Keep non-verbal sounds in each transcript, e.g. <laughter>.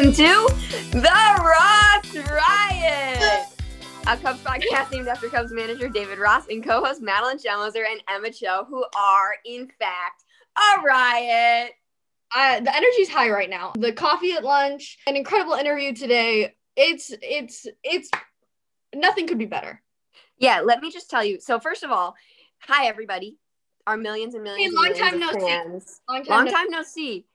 welcome to the Ross Riot, a Cubs podcast named after Cubs manager David Ross and co-host Madeline Schelmoser and Emma Cho, who are in fact a riot. Uh, the energy's high right now. The coffee at lunch, an incredible interview today. It's it's it's nothing could be better. Yeah, let me just tell you. So first of all, hi everybody, our millions and millions, Hey, long and millions time of no see. Long time. Long no- time no see,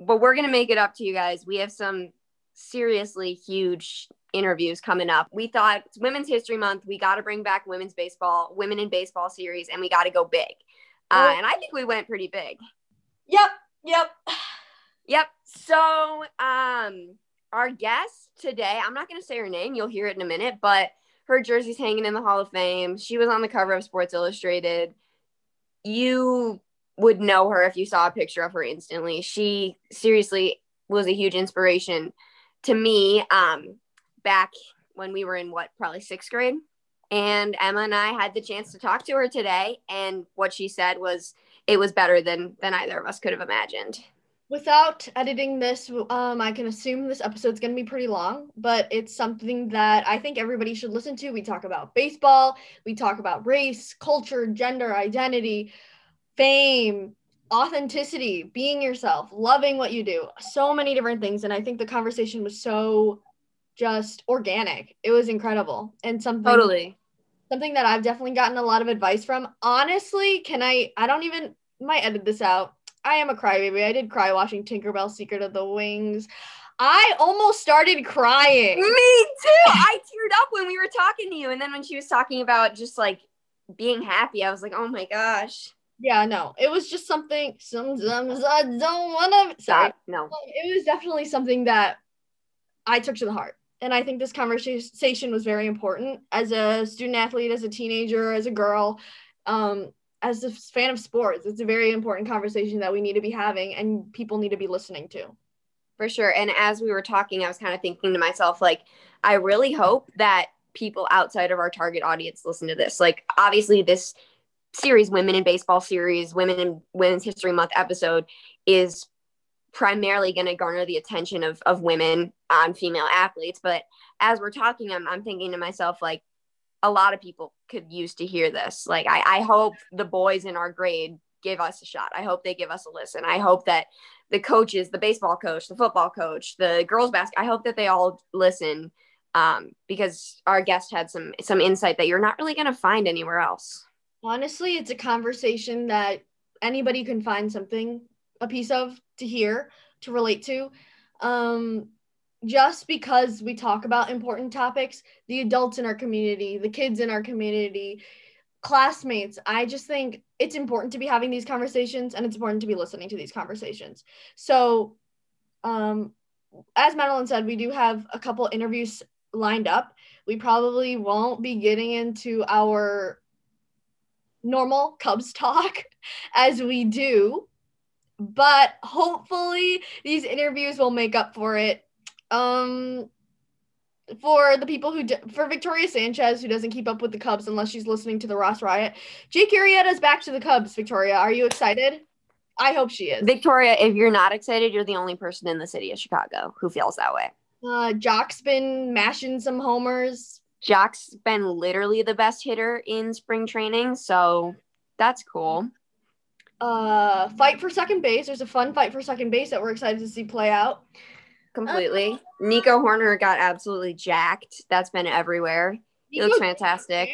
but we're gonna make it up to you guys. We have some seriously huge interviews coming up. We thought it's Women's History Month. We got to bring back women's baseball, women in baseball series, and we got to go big. Uh, and I think we went pretty big. Yep. Yep. Yep. So, um, our guest today, I'm not going to say her name. You'll hear it in a minute, but her jersey's hanging in the Hall of Fame. She was on the cover of Sports Illustrated. You would know her if you saw a picture of her instantly. She seriously was a huge inspiration to me um, back when we were in what, probably sixth grade. And Emma and I had the chance to talk to her today, and what she said was it was better than than either of us could have imagined. Without editing this, um, I can assume this episode's gonna be pretty long, but it's something that I think everybody should listen to. We talk about baseball, we talk about race, culture, gender, identity, fame, authenticity, being yourself, loving what you do, so many different things. And I think the conversation was so just organic. It was incredible and something Totally. something that I've definitely gotten a lot of advice from. Honestly, can I? I don't even might edit this out. I am a crybaby. I did cry watching Tinkerbell Secret of the Wings. I almost started crying. Me too. I teared up when we were talking to you, and then when she was talking about just like being happy, I was like, oh my gosh. Yeah, no, it was just something. Sometimes I don't want to. Sorry, Stop. No. it was definitely something that I took to the heart. And I think this conversation was very important as a student athlete, as a teenager, as a girl, um, as a fan of sports. It's a very important conversation that we need to be having and people need to be listening to. For sure. And as we were talking, I was kind of thinking to myself, like, I really hope that people outside of our target audience listen to this. Like, obviously, this series, Women in Baseball series, Women in Women's History Month episode, is primarily going to garner the attention of, of women on female athletes. But as we're talking, I'm, I'm thinking to myself, like, a lot of people could use to hear this. Like, I, I hope the boys in our grade give us a shot. I hope they give us a listen. I hope that the coaches, the baseball coach, the football coach, the girls basket, I hope that they all listen um, because our guest had some some insight that you're not really going to find anywhere else. Honestly, it's a conversation that anybody can find something, a piece of to hear, to relate to. Um, just because we talk about important topics, the adults in our community, the kids in our community, classmates, I just think it's important to be having these conversations and it's important to be listening to these conversations. So, um, as Madeline said, we do have a couple interviews lined up. We probably won't be getting into our normal Cubs talk <laughs> as we do, but hopefully these interviews will make up for it. Um, for the people who, d- for Victoria Sanchez, who doesn't keep up with the Cubs unless she's listening to the Ross Riot, Jake Arrieta's back to the Cubs. Victoria, are you excited? I hope she is. Victoria, if you're not excited, you're the only person in the city of Chicago who feels that way. Uh, Joc's been mashing some homers. Joc's been literally the best hitter in spring training, so that's cool. Uh, fight for second base. There's a fun fight for second base that we're excited to see play out. Completely. Nico Hoerner got absolutely jacked. That's been everywhere. He looks fantastic.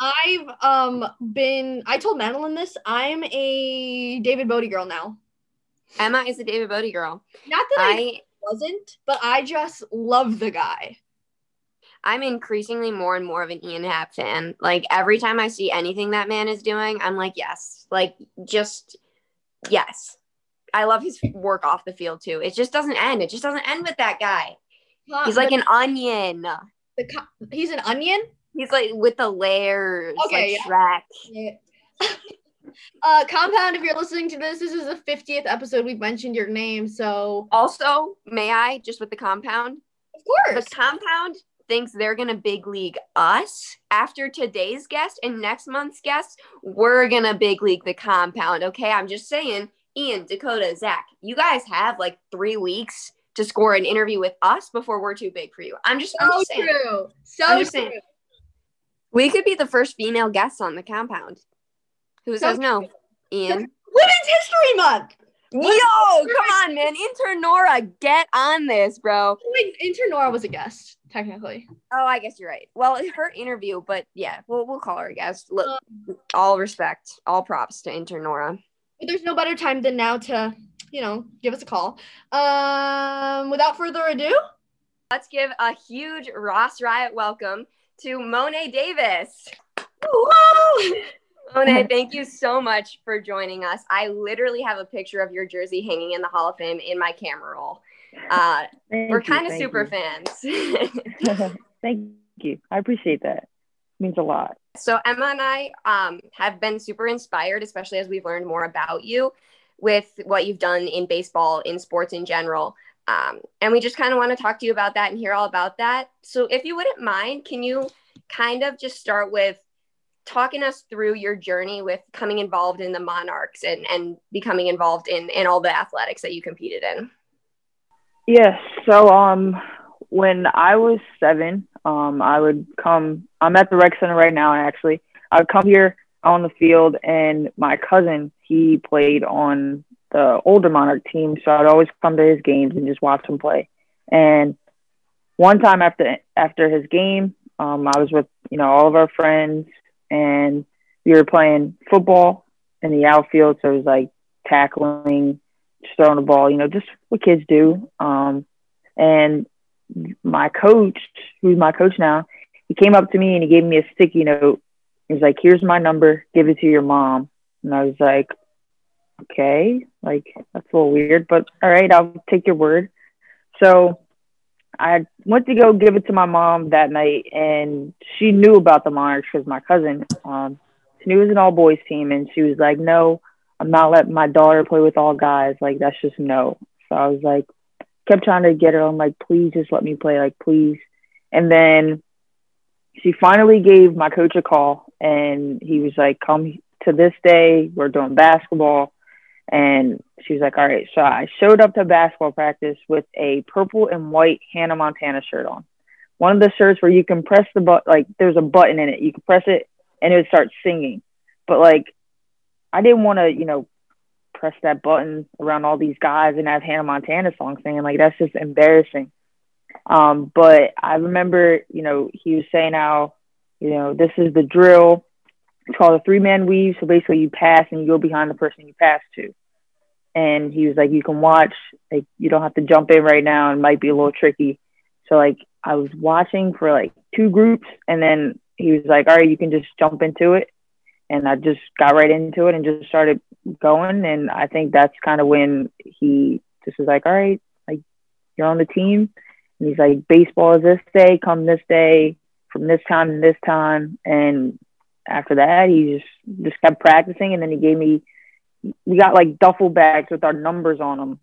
I've um been I told Madeline this. I'm a David Bote girl now. Emma is a David Bote girl. Not that I, I wasn't, but I just love the guy. I'm increasingly more and more of an Ian Happ fan. Like every time I see anything that man is doing, I'm like, yes, like just yes. I love his work off the field too. It just doesn't end. It just doesn't end with that guy. Huh, He's like an onion. the co- he's an onion. He's like with the layers, Okay, like Shrek. <laughs> uh, compound. If you're listening to this, this is the 50th episode we've mentioned your name. So Also, may I just with the compound? of course, The compound thinks they're gonna big league us after today's guest and next month's guest. We're gonna big league the compound. Okay, I'm just saying. Ian, Dakota, Zach, you guys have like three weeks to score an interview with us before we're too big for you. I'm just, I'm So just saying. true. So I'm true. saying. We could be the first female guests on the compound. Who So says no? Ian. Women's History Month. Yo, come on, man. Intern Nora, get on this, bro. Intern Nora was a guest, technically. Oh, I guess you're right. Well, her interview, but yeah, we'll we'll call her a guest. Look, all respect, all props to intern Nora. But there's no better time than now to, you know, give us a call. Um, without further ado, Let's give a huge Ross Riot welcome to Mo'ne Davis. woo! Mo'ne, thank you so much for joining us. I literally have a picture of your jersey hanging in the Hall of Fame in my camera roll. Uh, <laughs> we're kind of super you. fans. <laughs> <laughs> thank you. I appreciate that. It means a lot. So Emma and I um, have been super inspired, especially as we've learned more about you with what you've done in baseball, in sports in general. Um, and we just kind of want to talk to you about that and hear all about that. So if you wouldn't mind, can you kind of just start with talking us through your journey with coming involved in the Monarchs and, and becoming involved in, in all the athletics that you competed in? Yes. So um when I was seven, um I would come I'm at the rec center right now actually. I would come here on the field and my cousin, he played on the older Monarch team, so I'd always come to his games and just watch him play. And one time after after his game, um, I was with, you know, all of our friends and we were playing football in the outfield, so it was like tackling, throwing the ball, you know, just what kids do. Um, and my coach, who's my coach now, he came up to me and he gave me a sticky note. He's like, "Here's my number. Give it to your mom." And I was like, "Okay, like that's a little weird, but all right, I'll take your word." So I went to go give it to my mom that night, and she knew about the Monarchs because my cousin, um, she knew it was an all boys team, and she was like, "No, I'm not letting my daughter play with all guys. Like that's just no." So I was like, kept trying to get her. I'm like, "Please, just let me play. Like, please." And then she finally gave my coach a call, and he was like, "Come to this day. We're doing basketball." And she was like, all right. So I showed up to basketball practice with a purple and white Hannah Montana shirt on. One of the shirts where you can press the button, like there's a button in it. You can press it and it would start singing. But like, I didn't want to, you know, press that button around all these guys and have Hannah Montana song singing. Like, that's just embarrassing. Um, but I remember, you know, he was saying how, you know, this is the drill it's called a three man weave. So basically, you pass and you go behind the person you pass to. And he was like, you can watch, like, you don't have to jump in right now. It might be a little tricky. So, like, I was watching for like two groups, and then he was like, all right, you can just jump into it. And I just got right into it and just started going. And I think that's kind of when he just was like, all right, like, you're on the team. And he's like, baseball is this day, come this day, from this time to this time. And after that, he just just kept practicing, and then he gave me. We got like duffel bags with our numbers on them,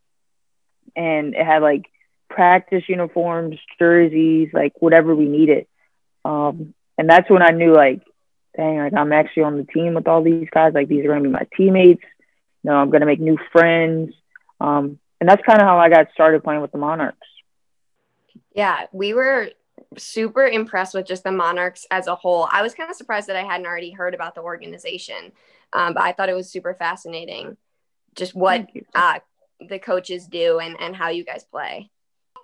and it had like practice uniforms, jerseys, like whatever we needed. Um, and that's when I knew, like, dang, like I'm actually on the team with all these guys. Like these are gonna be my teammates. You know, I'm gonna make new friends. Um, and that's kind of how I got started playing with the Monarchs. Yeah, we were super impressed with just the Monarchs as a whole. I was kind of surprised that I hadn't already heard about the organization, um, but I thought it was super fascinating, just what uh, the coaches do and, and how you guys play.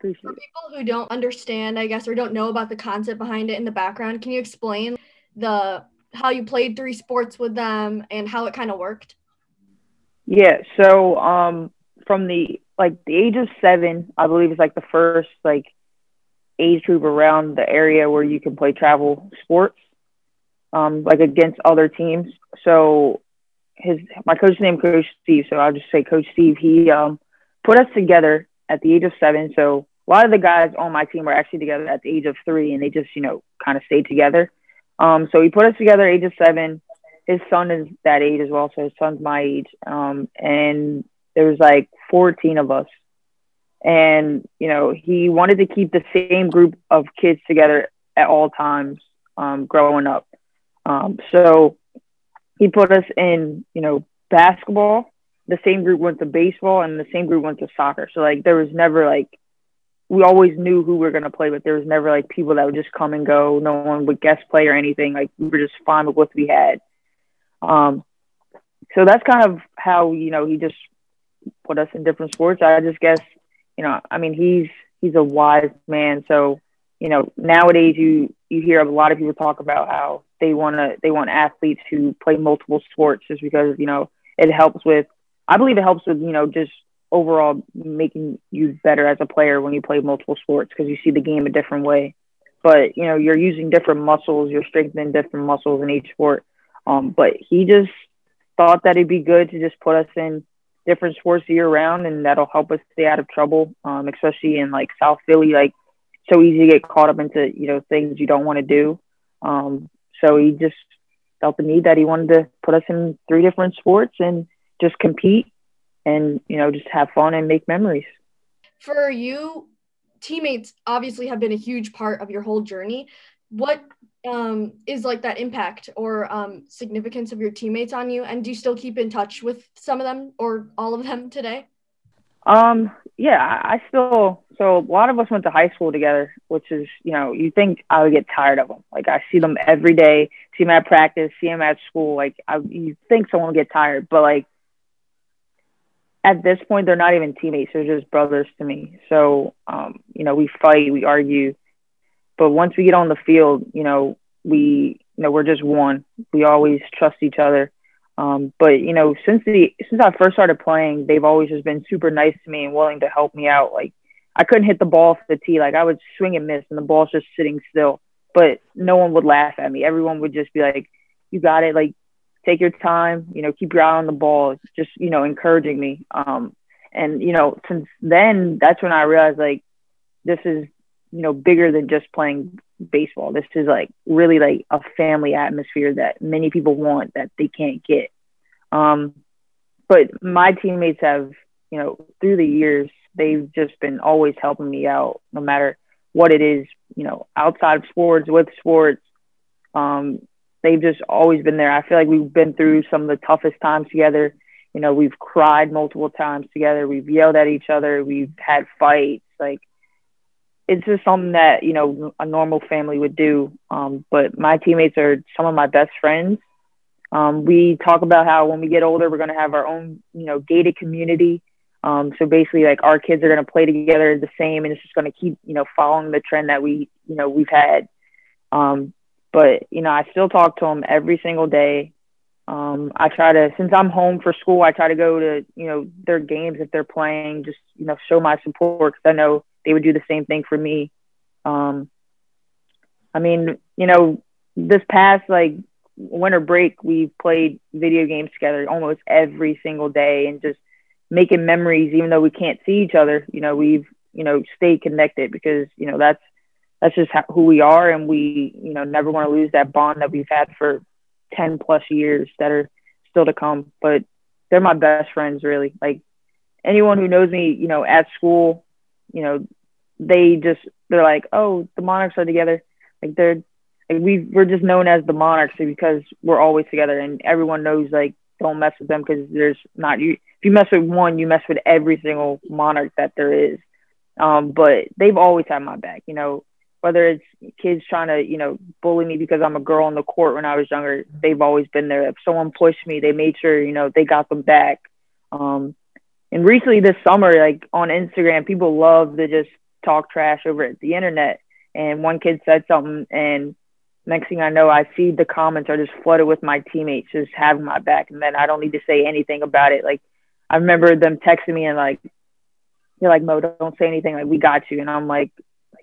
For people who don't understand, I guess, or don't know about the concept behind it in the background, can you explain the how you played three sports with them and how it kind of worked? Yeah. So um, from the like the age of seven, I believe is like the first like age group around the area where you can play travel sports, um, like against other teams. So his my coach's name Coach Steve, so I'll just say Coach Steve. He um, put us together at the age of seven. So a lot of the guys on my team were actually together at the age of three, and they just you know kind of stayed together. Um, so he put us together age of seven. His son is that age as well, so his son's my age. Um, and there was like 14 of us and you know he wanted to keep the same group of kids together at all times um, growing up um, so he put us in you know basketball the same group went to baseball and the same group went to soccer so like there was never like we always knew who we were gonna play with. There was never like people that would just come and go. No one would guest play or anything. Like we were just fine with what we had. Um, so that's kind of how you know he just put us in different sports. I just guess you know, I mean, he's he's a wise man. So you know, nowadays you you hear a lot of people talk about how they want to they want athletes who play multiple sports just because you know it helps with. I believe it helps with you know just overall making you better as a player when you play multiple sports because you see the game a different way. But you know, you're using different muscles, you're strengthening different muscles in each sport. Um, but he just thought that it'd be good to just put us in different sports year round, and that'll help us stay out of trouble, um, especially in like South Philly. Like, so easy to get caught up into you know things you don't want to do. Um, so he just felt the need that he wanted to put us in three different sports and just compete and you know just have fun and make memories for you teammates obviously have been a huge part of your whole journey what um, is like that impact or um, significance of your teammates on you? And do you still keep in touch with some of them or all of them today? Um yeah i still so a lot of us went to high school together which is you know you think i would get tired of them. Like i see them every day see them at practice see them at school. Like I, you think someone would get tired but like at this point they're not even teammates. They're just brothers to me. So um, you know we fight we argue but once we get on the field you know we you know we're just one. We always trust each other. Um, but you know since the since i first started playing they've always just been super nice to me and willing to help me out. Like i couldn't hit the ball off the tee. Like i would swing and miss and the ball's just sitting still. But no one would laugh at me. Everyone would just be like you got it. Like take your time, you know, keep your eye on the ball. It's just, you know, encouraging me. Um, and, you know, since then, that's when I realized like this is, you know, bigger than just playing baseball. This is like really like a family atmosphere that many people want that they can't get. Um, but my teammates have, you know, through the years, they've just been always helping me out no matter what it is, you know, outside of sports, with sports, um, they've just always been there. I feel like we've been through some of the toughest times together. You know, we've cried multiple times together. We've yelled at each other. We've had fights. Like, it's just something that, you know, a normal family would do. Um, but my teammates are some of my best friends. Um, we talk about how when we get older, we're going to have our own, you know, gated community. Um, so basically, like our kids are going to play together the same, and it's just going to keep, you know, following the trend that we, you know, we've had. Um, but you know, I still talk to them every single day. Um, I try to, since I'm home for school, I try to go to you know their games if they're playing, just you know show my support because I know they would do the same thing for me. Um, I mean, you know, this past like winter break, we played video games together almost every single day and just making memories, even though we can't see each other. You know, we've you know stayed connected because you know that's that's just how, who we are, and we you know never want to lose that bond that we've had for ten plus years that are still to come. But they're my best friends, really. Like anyone who knows me, you know, at school, you know, they just they're like, oh, the Monarchs are together. Like they're like we we're just known as the Monarchs because we're always together, and everyone knows like don't mess with them because there's not you. If you mess with one, you mess with every single Monarch that there is. Um, but they've always had my back. You know, whether it's kids trying to, you know, bully me because I'm a girl in the court when I was younger, they've always been there. If someone pushed me, they made sure, you know, they got them back. Um, and recently this summer, like on Instagram, people love to just talk trash over at the internet. And one kid said something, and next thing I know, I see the comments are just flooded with my teammates just having my back, and then I don't need to say anything about it. Like I remember them texting me and like, "You're like Mo, don't say anything. Like we got you." And I'm like,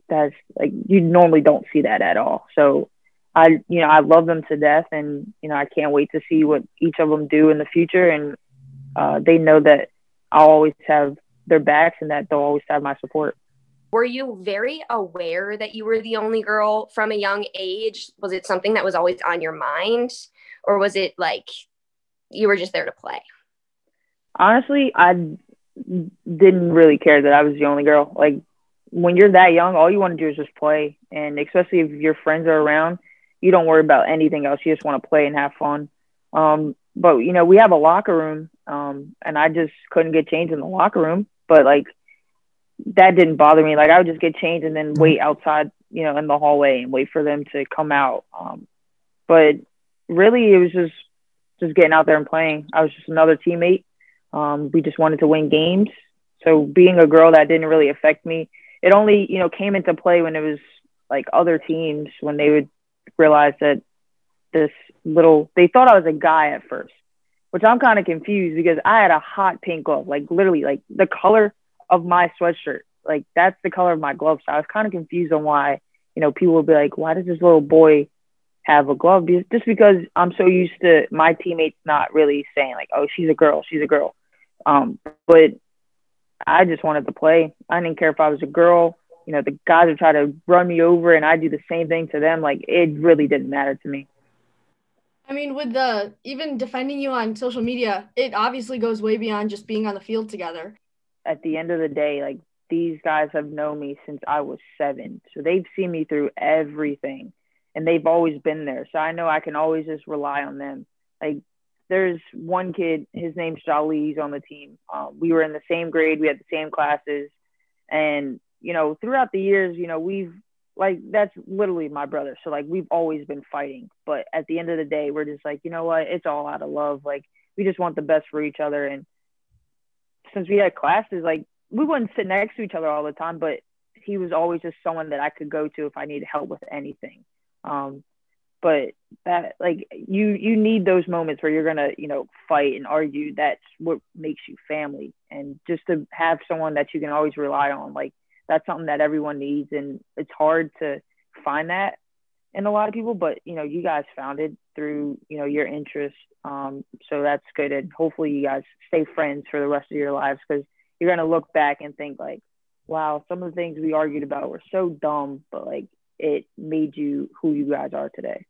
that's like you normally don't see that at all. So I, you know, I love them to death, and you know, I can't wait to see what each of them do in the future. And uh, they know that I'll always have their backs, and that they'll always have my support. Were you very aware that you were the only girl from a young age? Was it something that was always on your mind, or was it like you were just there to play? Honestly, I didn't really care that I was the only girl. Like when you're that young, all you want to do is just play. And especially if your friends are around, you don't worry about anything else. You just want to play and have fun. Um, but you know, we have a locker room, um, and I just couldn't get changed in the locker room. But like, that didn't bother me. Like I would just get changed and then wait outside, you know, in the hallway and wait for them to come out. Um, but really, it was just just getting out there and playing. I was just another teammate. Um, we just wanted to win games. So being a girl, that didn't really affect me. It only, you know, came into play when it was like other teams when they would realize that this little they thought I was a guy at first, which I'm kind of confused because I had a hot pink glove, like literally like the color of my sweatshirt. Like that's the color of my glove. So I was kind of confused on why, you know, people would be like, why does this little boy have a glove? Just because I'm so used to my teammates not really saying like, oh, she's a girl, she's a girl. Um, but I just wanted to play. I didn't care if I was a girl. You know, the guys would try to run me over and I do the same thing to them. Like it really didn't matter to me. I mean, with the even defending you on social media, it obviously goes way beyond just being on the field together. At the end of the day, like these guys have known me since I was seven. So they've seen me through everything and they've always been there. So I know I can always just rely on them. Like there's one kid, his name's Jali, he's on the team. Um, we were in the same grade, we had the same classes. And, you know, throughout the years, you know, we've like that's literally my brother. So like we've always been fighting. But at the end of the day, we're just like, you know what, it's all out of love. Like we just want the best for each other. And since we had classes, like we wouldn't sit next to each other all the time, but he was always just someone that I could go to if I needed help with anything. Um, but that like you you need those moments where you're gonna you know fight and argue. That's what makes you family, and just to have someone that you can always rely on, like that's something that everyone needs, and it's hard to find that in a lot of people. But you know, you guys found it through you know your interest, um, so that's good, and hopefully you guys stay friends for the rest of your lives because you're gonna look back and think like, wow, some of the things we argued about were so dumb, but like it made you who you guys are today.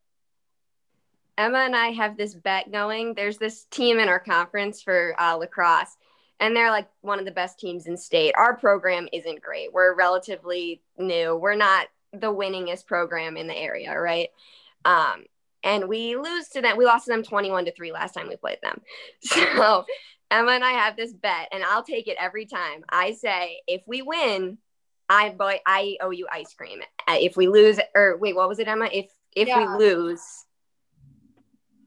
Emma and I have this bet going. There's this team in our conference for uh, lacrosse, and they're like one of the best teams in state. Our program isn't great. We're relatively new. We're not the winningest program in the area, right? Um, and we lose to them. We lost to them 21 to 3 last time we played them. <laughs> So Emma and I have this bet, and I'll take it every time. I say, if we win, I boy, I owe you ice cream. If we lose, or wait, what was it, Emma? If if yeah. we lose,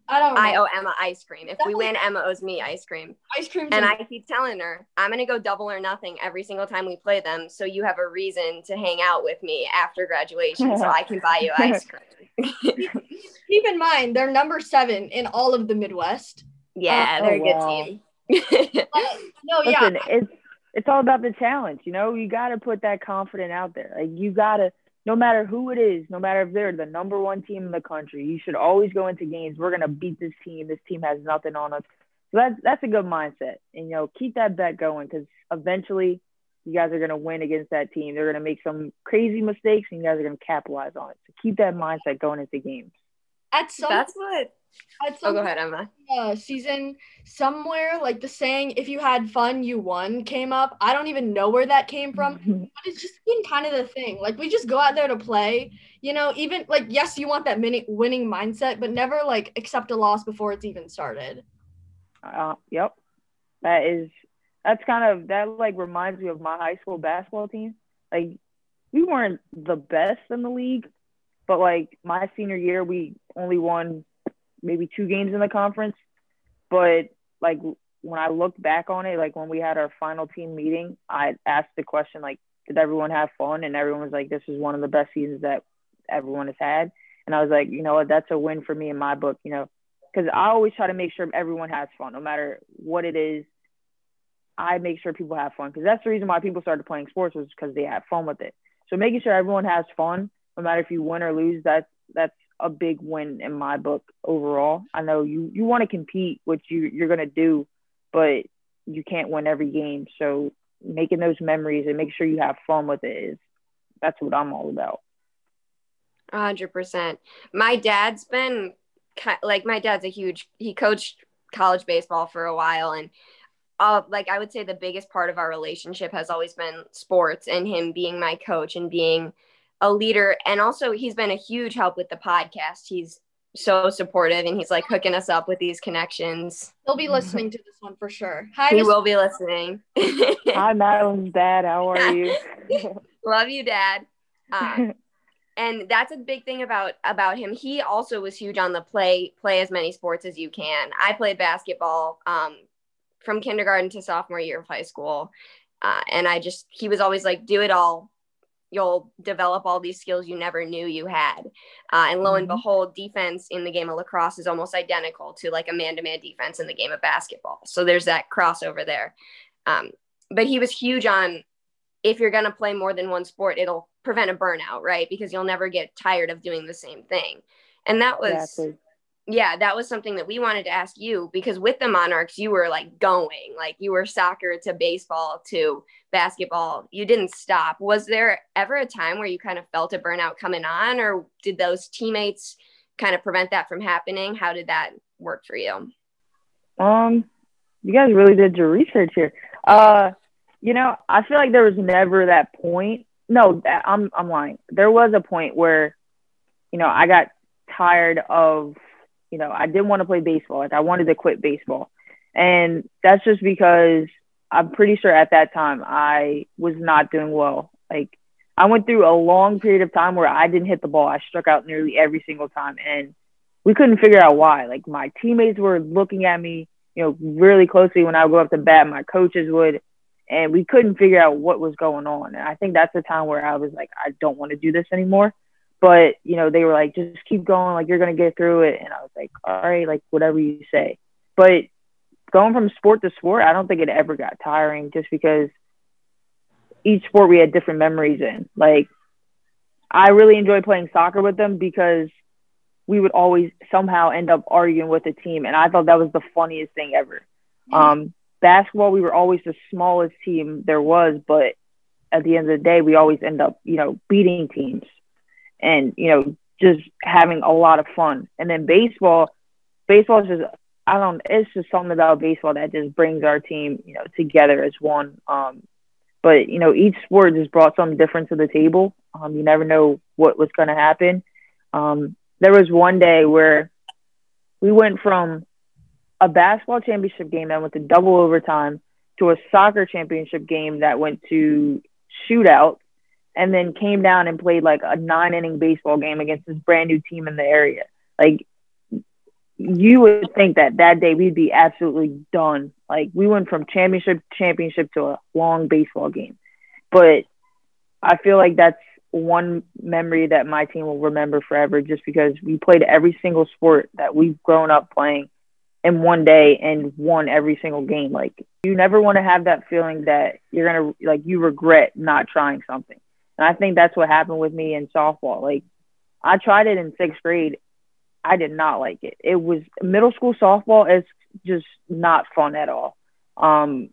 I don't. Know. I owe Emma ice cream. If we win, Emma owes me ice cream. Ice cream. And I keep telling her I'm gonna go double or nothing every single time we play them, so you have a reason to hang out with me after graduation, so I can buy you ice <laughs> cream. <laughs> keep in mind, they're number seven in all of the Midwest. Yeah, uh, they're oh, a good wow. team. <laughs> no, Listen, yeah. It's it's all about the challenge. You know, you got to put that confident out there. Like you got to, no matter who it is, no matter if they're the number one team in the country, you should always go into games. We're gonna beat this team. This team has nothing on us. So that's that's a good mindset, and you know, keep that bet going because eventually you guys are gonna win against that team. They're gonna make some crazy mistakes, and you guys are gonna capitalize on it. So keep that mindset going into games. At some that's what oh, go ahead, Emma. Uh, season somewhere, like the saying, if you had fun, you won came up. I don't even know where that came from, <laughs> but it's just been kind of the thing. Like, we just go out there to play, you know, even like, yes, you want that mini- winning mindset, but never like accept a loss before it's even started. Uh, yep. That is, that's kind of, that like reminds me of my high school basketball team. Like, we weren't the best in the league, but like my senior year, we only won maybe two games in the conference. But like when I looked back on it, like when we had our final team meeting, I asked the question like, did everyone have fun? And everyone was like, this is one of the best seasons that everyone has had. And I was like, you know what, that's a win for me in my book, you know, because I always try to make sure everyone has fun, no matter what it is. I make sure people have fun because that's the reason why people started playing sports was because they had fun with it. So making sure everyone has fun, no matter if you win or lose, that's that's a big win in my book overall. I know you you want to compete, which you you're gonna do, but you can't win every game. So making those memories and make sure you have fun with it is that's what I'm all about. hundred percent. My dad's been like my dad's a huge he coached college baseball for a while and uh, like I would say the biggest part of our relationship has always been sports and him being my coach and being a leader and also he's been a huge help with the podcast he's so supportive and he's like hooking us up with these connections. He'll be listening to this one for sure. Hi, He Mr. will be listening. <laughs> Hi, Madeline's dad. How are you? <laughs> Love you, Dad. Um, <laughs> and that's a big thing about about him. He also was huge on the play play as many sports as you can. I played basketball um, from kindergarten to sophomore year of high school, uh, and I just he was always like, do it all. You'll develop all these skills you never knew you had. Uh, and lo and Mhm. behold, defense in the game of lacrosse is almost identical to like a man to man defense in the game of basketball. So there's that crossover there. Um, but he was huge on if you're going to play more than one sport, it'll prevent a burnout, right? Because you'll never get tired of doing the same thing. And that was, Exactly. Yeah, that was something that we wanted to ask you because with the Monarchs, you were like going, like you were soccer to baseball to basketball. You didn't stop. Was there ever a time where you kind of felt a burnout coming on, or did those teammates kind of prevent that from happening? How did that work for you? Um, you guys really did your research here. Uh, you know, I feel like there was never that point. No, I'm I'm lying. There was a point where, you know, I got tired of, you know, I didn't want to play baseball. Like I wanted to quit baseball, and that's just because I'm pretty sure at that time I was not doing well. Like I went through a long period of time where I didn't hit the ball. I struck out nearly every single time, and we couldn't figure out why. Like my teammates were looking at me, you know, really closely when I would go up to bat. My coaches would, and we couldn't figure out what was going on. And I think that's the time where I was like, I don't want to do this anymore. But you know, they were like, just keep going, like you're gonna get through it. And I was like, all right, like whatever you say. But going from sport to sport, I don't think it ever got tiring, just because each sport we had different memories in. Like I really enjoyed playing soccer with them because we would always somehow end up arguing with the team, and I thought that was the funniest thing ever. Um, basketball, we were always the smallest team there was, but at the end of the day, we always end up, you know, beating teams, and you know, just having a lot of fun. And then baseball, baseball is just, I don't, it's just something about baseball that just brings our team, you know, together as one. Um, but you know, each sport just brought something different to the table. Um, you never know what was going to happen. Um, there was one day where we went from a basketball championship game that went to double overtime to a soccer championship game that went to shootout and then came down and played like a nine inning baseball game against this brand new team in the area. Like you would think that that day we'd be absolutely done. Like we went from championship to championship to a long baseball game. But I feel like that's one memory that my team will remember forever just because we played every single sport that we've grown up playing in one day and won every single game. Like you never want to have that feeling that you're going to like you regret not trying something. And I think that's what happened with me in softball. Like I tried it in 6th grade. I did not like it. It was middle school softball is just not fun at all. Um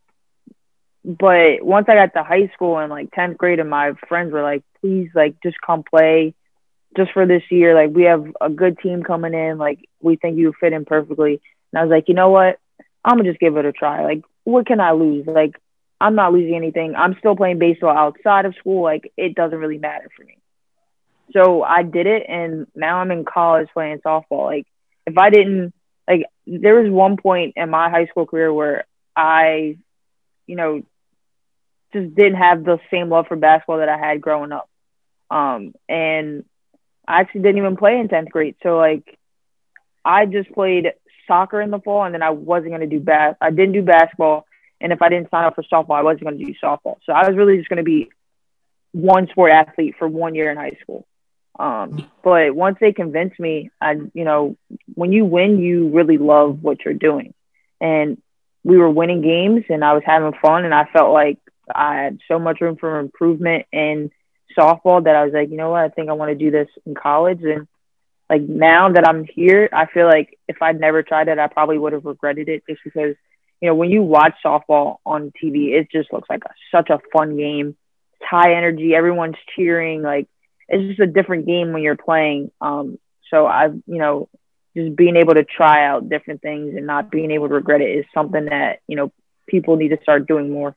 but once I got to high school and like 10th grade and my friends were like, please like just come play just for this year. Like we have a good team coming in. Like we think you fit in perfectly. And I was like, you know what? I'm gonna just give it a try. Like what can I lose? Like I'm not losing anything. I'm still playing baseball outside of school. Like it doesn't really matter for me. So I did it and now I'm in college playing softball. Like if I didn't like there was one point in my high school career where I, you know, just didn't have the same love for basketball that I had growing up. Um, and I actually didn't even play in 10th grade. So like I just played soccer in the fall and then I wasn't going to do bas I didn't do basketball. And if I didn't sign up for softball, I wasn't going to do softball. So I was really just going to be one sport athlete for one year in high school. Um, but once they convinced me, I, you know, when you win, you really love what you're doing. And we were winning games and I was having fun and I felt like I had so much room for improvement in softball that I was like, you know what, I think I want to do this in college. And like now that I'm here, I feel like if I'd never tried it, I probably would have regretted it just because, you know, when you watch softball on TV, it just looks like a, such a fun game. It's high energy, everyone's cheering. Like it's just a different game when you're playing. Um, so I've, you know, just being able to try out different things and not being able to regret it is something that, you know, people need to start doing more.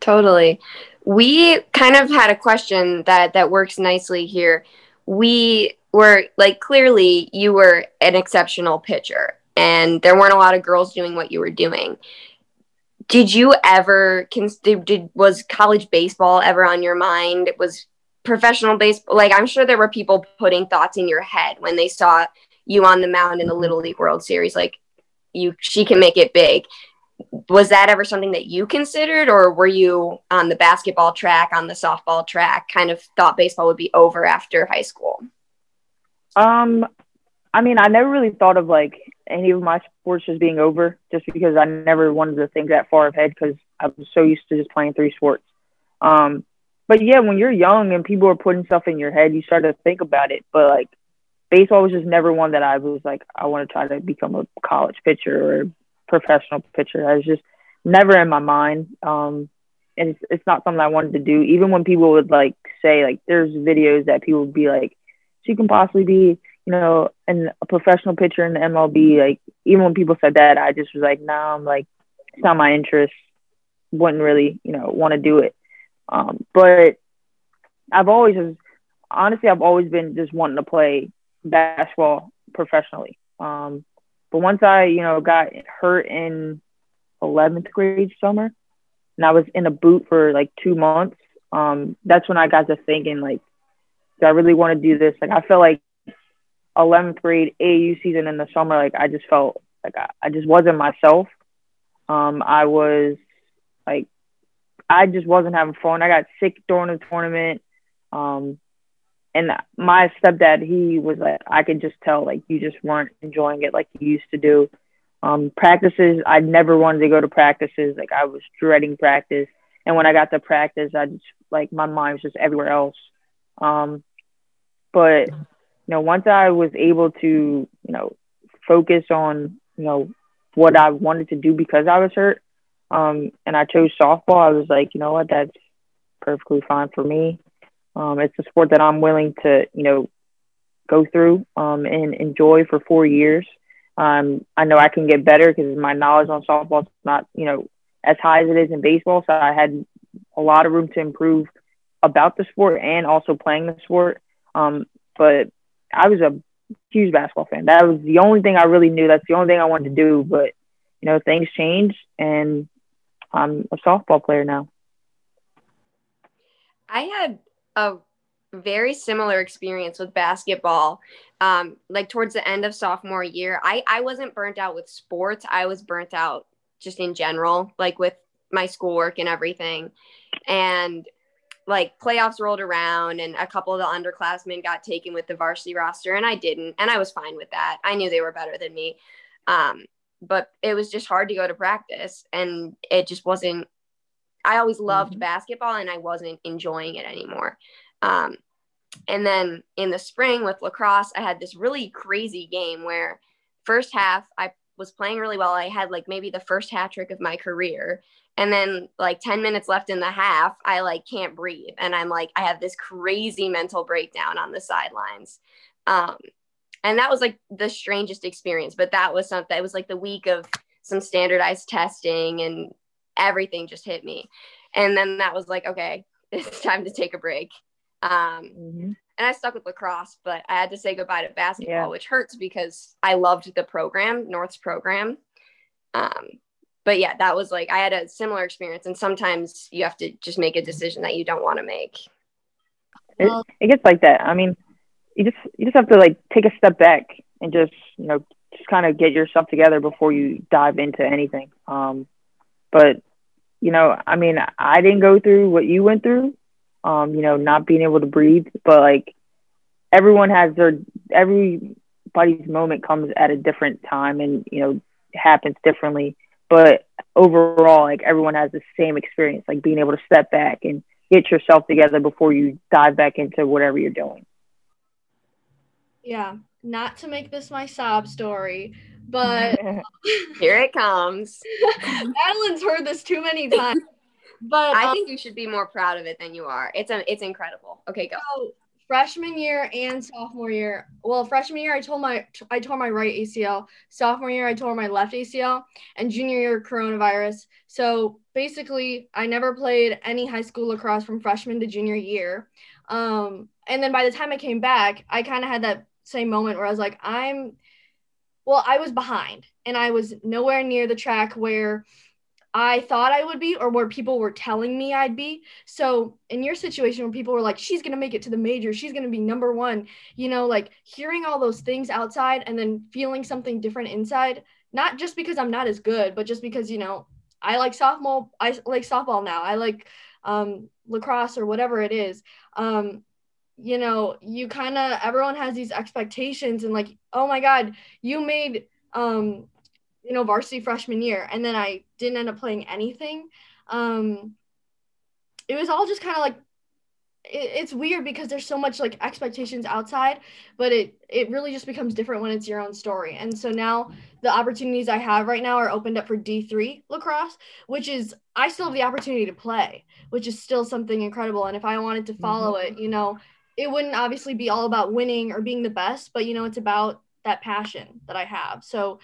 Totally. We kind of had a question that that works nicely here. We were like clearly you were an exceptional pitcher and there weren't a lot of girls doing what you were doing. Did you ever did, did was college baseball ever on your mind? Was professional baseball like I'm sure there were people putting thoughts in your head when they saw you on the mound in the Little League World Series like you she can make it big was that ever something that you considered or were you on the basketball track on the softball track kind of thought baseball would be over after high school um i mean i never really thought of like any of my sports just being over just because i never wanted to think that far ahead because i was so used to just playing three sports um but yeah when you're young and people are putting stuff in your head you start to think about it but like baseball was just never one that i was like i want to try to become a college pitcher or professional pitcher. I was just never in my mind. Um, and it's, it's not something I wanted to do. Even when people would like say like, there's videos that people would be like, she can possibly be, you know, an, a professional pitcher in the MLB. Like even when people said that, I just was like, no, nah, I'm like, it's not my interest. Wouldn't really, you know, want to do it. Um, but I've always, honestly, I've always been just wanting to play basketball professionally. Um, but once I, you know, got hurt in 11th grade summer, and I was in a boot for like two months, um, that's when I got to thinking, like, do I really want to do this? Like, I felt like 11th grade AAU season in the summer, like, I just felt like I, I just wasn't myself. Um, I was like, I just wasn't having fun. I got sick during the tournament. Um, and my stepdad, he was like, I could just tell, like, you just weren't enjoying it like you used to do. Um, practices, I never wanted to go to practices. Like, I was dreading practice. And when I got to practice, I just, like, my mind was just everywhere else. Um, but, you know, once I was able to, you know, focus on, you know, what I wanted to do because I was hurt, um, and I chose softball, I was like, you know what, that's perfectly fine for me. Um, it's a sport that I'm willing to, you know, go through um, and enjoy for four years. Um, I know I can get better because my knowledge on softball is not, you know, as high as it is in baseball. So I had a lot of room to improve about the sport and also playing the sport. Um, but I was a huge basketball fan. That was the only thing I really knew. That's the only thing I wanted to do. But you know, things changed, and I'm a softball player now. I had a very similar experience with basketball. Um, like towards the end of sophomore year, I, I wasn't burnt out with sports. I was burnt out just in general, like with my schoolwork and everything. And like playoffs rolled around and a couple of the underclassmen got taken with the varsity roster and I didn't. And I was fine with that. I knew they were better than me. Um, but it was just hard to go to practice and it just wasn't I always loved mm-hmm. basketball and I wasn't enjoying it anymore. Um, and then in the spring with lacrosse, I had this really crazy game where first half I was playing really well. I had like maybe the first hat trick of my career. And then like 10 minutes left in the half, I like can't breathe. And I'm like, I have this crazy mental breakdown on the sidelines. Um, and that was like the strangest experience, but that was something, it was like the week of some standardized testing and everything just hit me. And then that was like, okay, <laughs> it's time to take a break. Um, mm-hmm. And I stuck with lacrosse, but I had to say goodbye to basketball, yeah. which hurts because I loved the program, North's program. Um, but yeah, that was like I had a similar experience, and sometimes you have to just make a decision that you don't want to make. It, it gets like that. I mean, you just you just have to like take a step back and just you know just kind of get yourself together before you dive into anything. Um, but you know, I mean, I didn't go through what you went through, um, you know, not being able to breathe, but like everyone has their everybody's moment comes at a different time and you know happens differently. But overall, like everyone has the same experience, like being able to step back and get yourself together before you dive back into whatever you're doing. Yeah, not to make this my sob story, but <laughs> here it comes. <laughs> Madeline's heard this too many times. But I um, think you should be more proud of it than you are. It's a, it's incredible. Okay, go. So, freshman year and sophomore year. Well, freshman year I told my I tore my right ACL. Sophomore year I tore my left ACL, and junior year coronavirus. So basically, I never played any high school lacrosse from freshman to junior year. Um, and then by the time I came back, I kind of had that same moment where I was like, I'm, well, I was behind and I was nowhere near the track where I thought I would be or where people were telling me I'd be. So, in your situation where people were like, she's going to make it to the major, she's going to be number one, you know, like hearing all those things outside and then feeling something different inside, not just because I'm not as good, but just because, you know, I like softball. I like softball now. I like um, lacrosse or whatever it is. Um, you know, you kind of everyone has these expectations and like, oh my God, you made um, you know, varsity freshman year, and then I didn't end up playing anything. Um, it was all just kind of like it's weird because there's so much like expectations outside but it it really just becomes different when it's your own story and so now the opportunities i have right now are opened up for d3 lacrosse which is i still have the opportunity to play which is still something incredible and if i wanted to follow mm-hmm. it you know it wouldn't obviously be all about winning or being the best but you know it's about that passion that i have so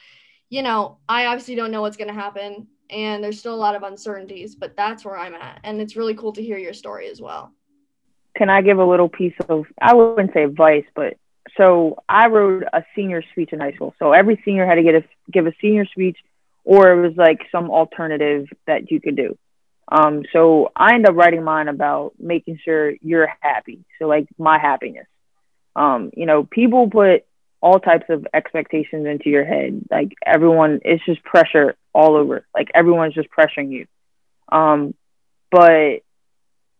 you know i obviously don't know what's going to happen and there's still a lot of uncertainties but that's where i'm at and it's really cool to hear your story as well can I give a little piece of I wouldn't say advice, but so I wrote a senior speech in high school. So every senior had to get a give a senior speech, or it was like some alternative that you could do. Um, so I end up writing mine about making sure you're happy. So like my happiness. Um, you know, people put all types of expectations into your head. Like everyone, it's just pressure all over. Like everyone's just pressuring you. Um, but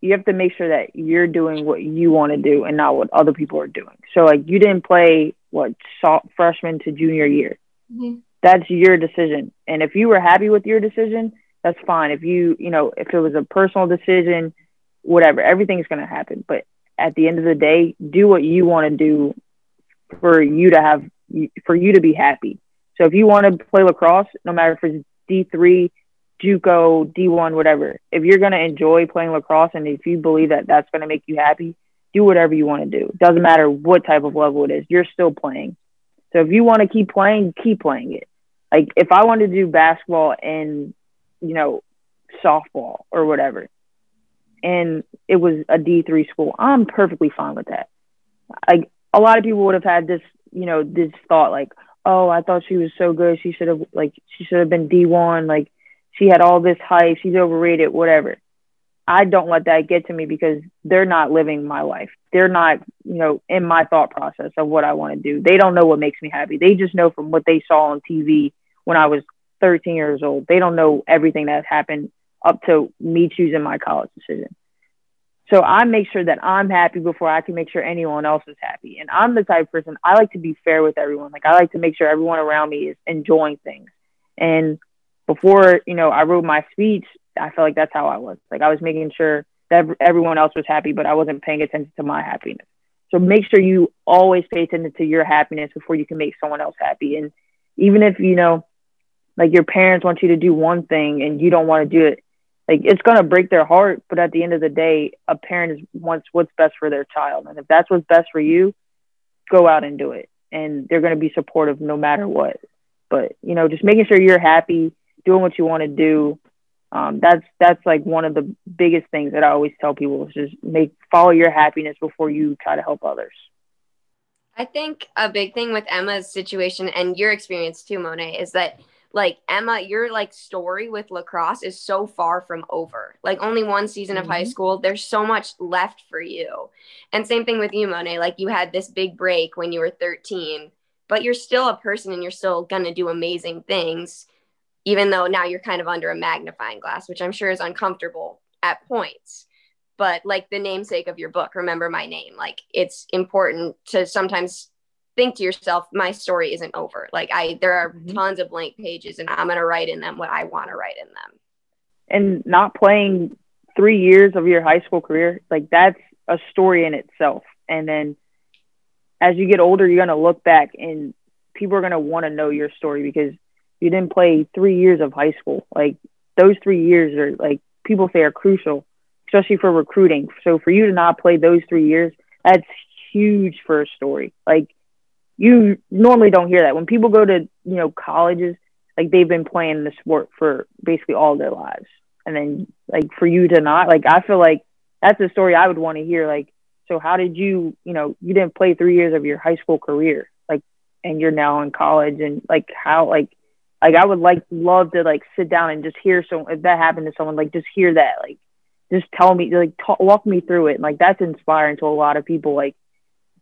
you have to make sure that you're doing what you want to do and not what other people are doing. So like you didn't play what freshman to junior year. Mm-hmm. That's your decision. And if you were happy with your decision, that's fine. If you, you know, if it was a personal decision, whatever, everything's going to happen. But at the end of the day, do what you want to do for you to have, for you to be happy. So if you want to play lacrosse, no matter if it's D3, JUCO, D1, whatever. If you're going to enjoy playing lacrosse and if you believe that that's going to make you happy, do whatever you want to do. It Doesn't matter what type of level it is, you're still playing. So if you want to keep playing, keep playing it. Like if I wanted to do basketball and, you know, softball or whatever, and it was a D3 school, I'm perfectly fine with that. Like a lot of people would have had this, you know, this thought like, oh, I thought she was so good. She should have like she should have been D1. Like she had all this hype, she's overrated, whatever. I don't let that get to me because they're not living my life. They're not, you know, in my thought process of what I want to do. They don't know what makes me happy. They just know from what they saw on TV when I was 13 years old. They don't know everything that happened up to me choosing my college decision. So I make sure that I'm happy before I can make sure anyone else is happy. And I'm the type of person I like to be fair with everyone. Like I like to make sure everyone around me is enjoying things. And before you know I wrote my speech, I felt like that's how I was. Like I was making sure that everyone else was happy, but I wasn't paying attention to my happiness. So make sure you always pay attention to your happiness before you can make someone else happy. And even if you know, like your parents want you to do one thing and you don't want to do it, like it's gonna break their heart. But at the end of the day, a parent is wants what's best for their child, and if that's what's best for you, go out and do it. And they're gonna be supportive no matter what. But you know, just making sure you're happy doing what you want to do. Um, that's that's like one of the biggest things that I always tell people is just make follow your happiness before you try to help others. I think a big thing with Emma's situation and your experience too, Mo'ne, is that like Emma, your like story with lacrosse is so far from over. Like only one season mm-hmm. of high mm-hmm. school, there's so much left for you. And same thing with you, Mo'ne. Like you had this big break when you were 13, but you're still a person and you're still gonna do amazing things even though now you're kind of under a magnifying glass, which I'm sure is uncomfortable at points. But like the namesake of your book, remember my name. Like it's important to sometimes think to yourself, my story isn't over. Like I, there are mm-hmm. tons of blank pages, and I'm gonna write in them what I want to write in them. And not playing three years of your high school career, like that's a story in itself. And then as you get older, you're gonna look back and people are gonna want to know your story because you didn't play three years of high school. Like those three years are like people say are crucial, especially for recruiting. So for you to not play those three years, that's huge for a story. Like you normally don't hear that when people go to you know colleges. Like they've been playing the sport for basically all their lives. and then like for you to not like I feel like that's a story I would want to hear. Like, so how did you, you know, you didn't play three years of your high school career, like, and you're now in college, and like how, like, like I would like love to like sit down and just hear so if that happened to someone, like just hear that, like, just tell me, like, talk, walk me through it. And, like that's inspiring to a lot of people. Like,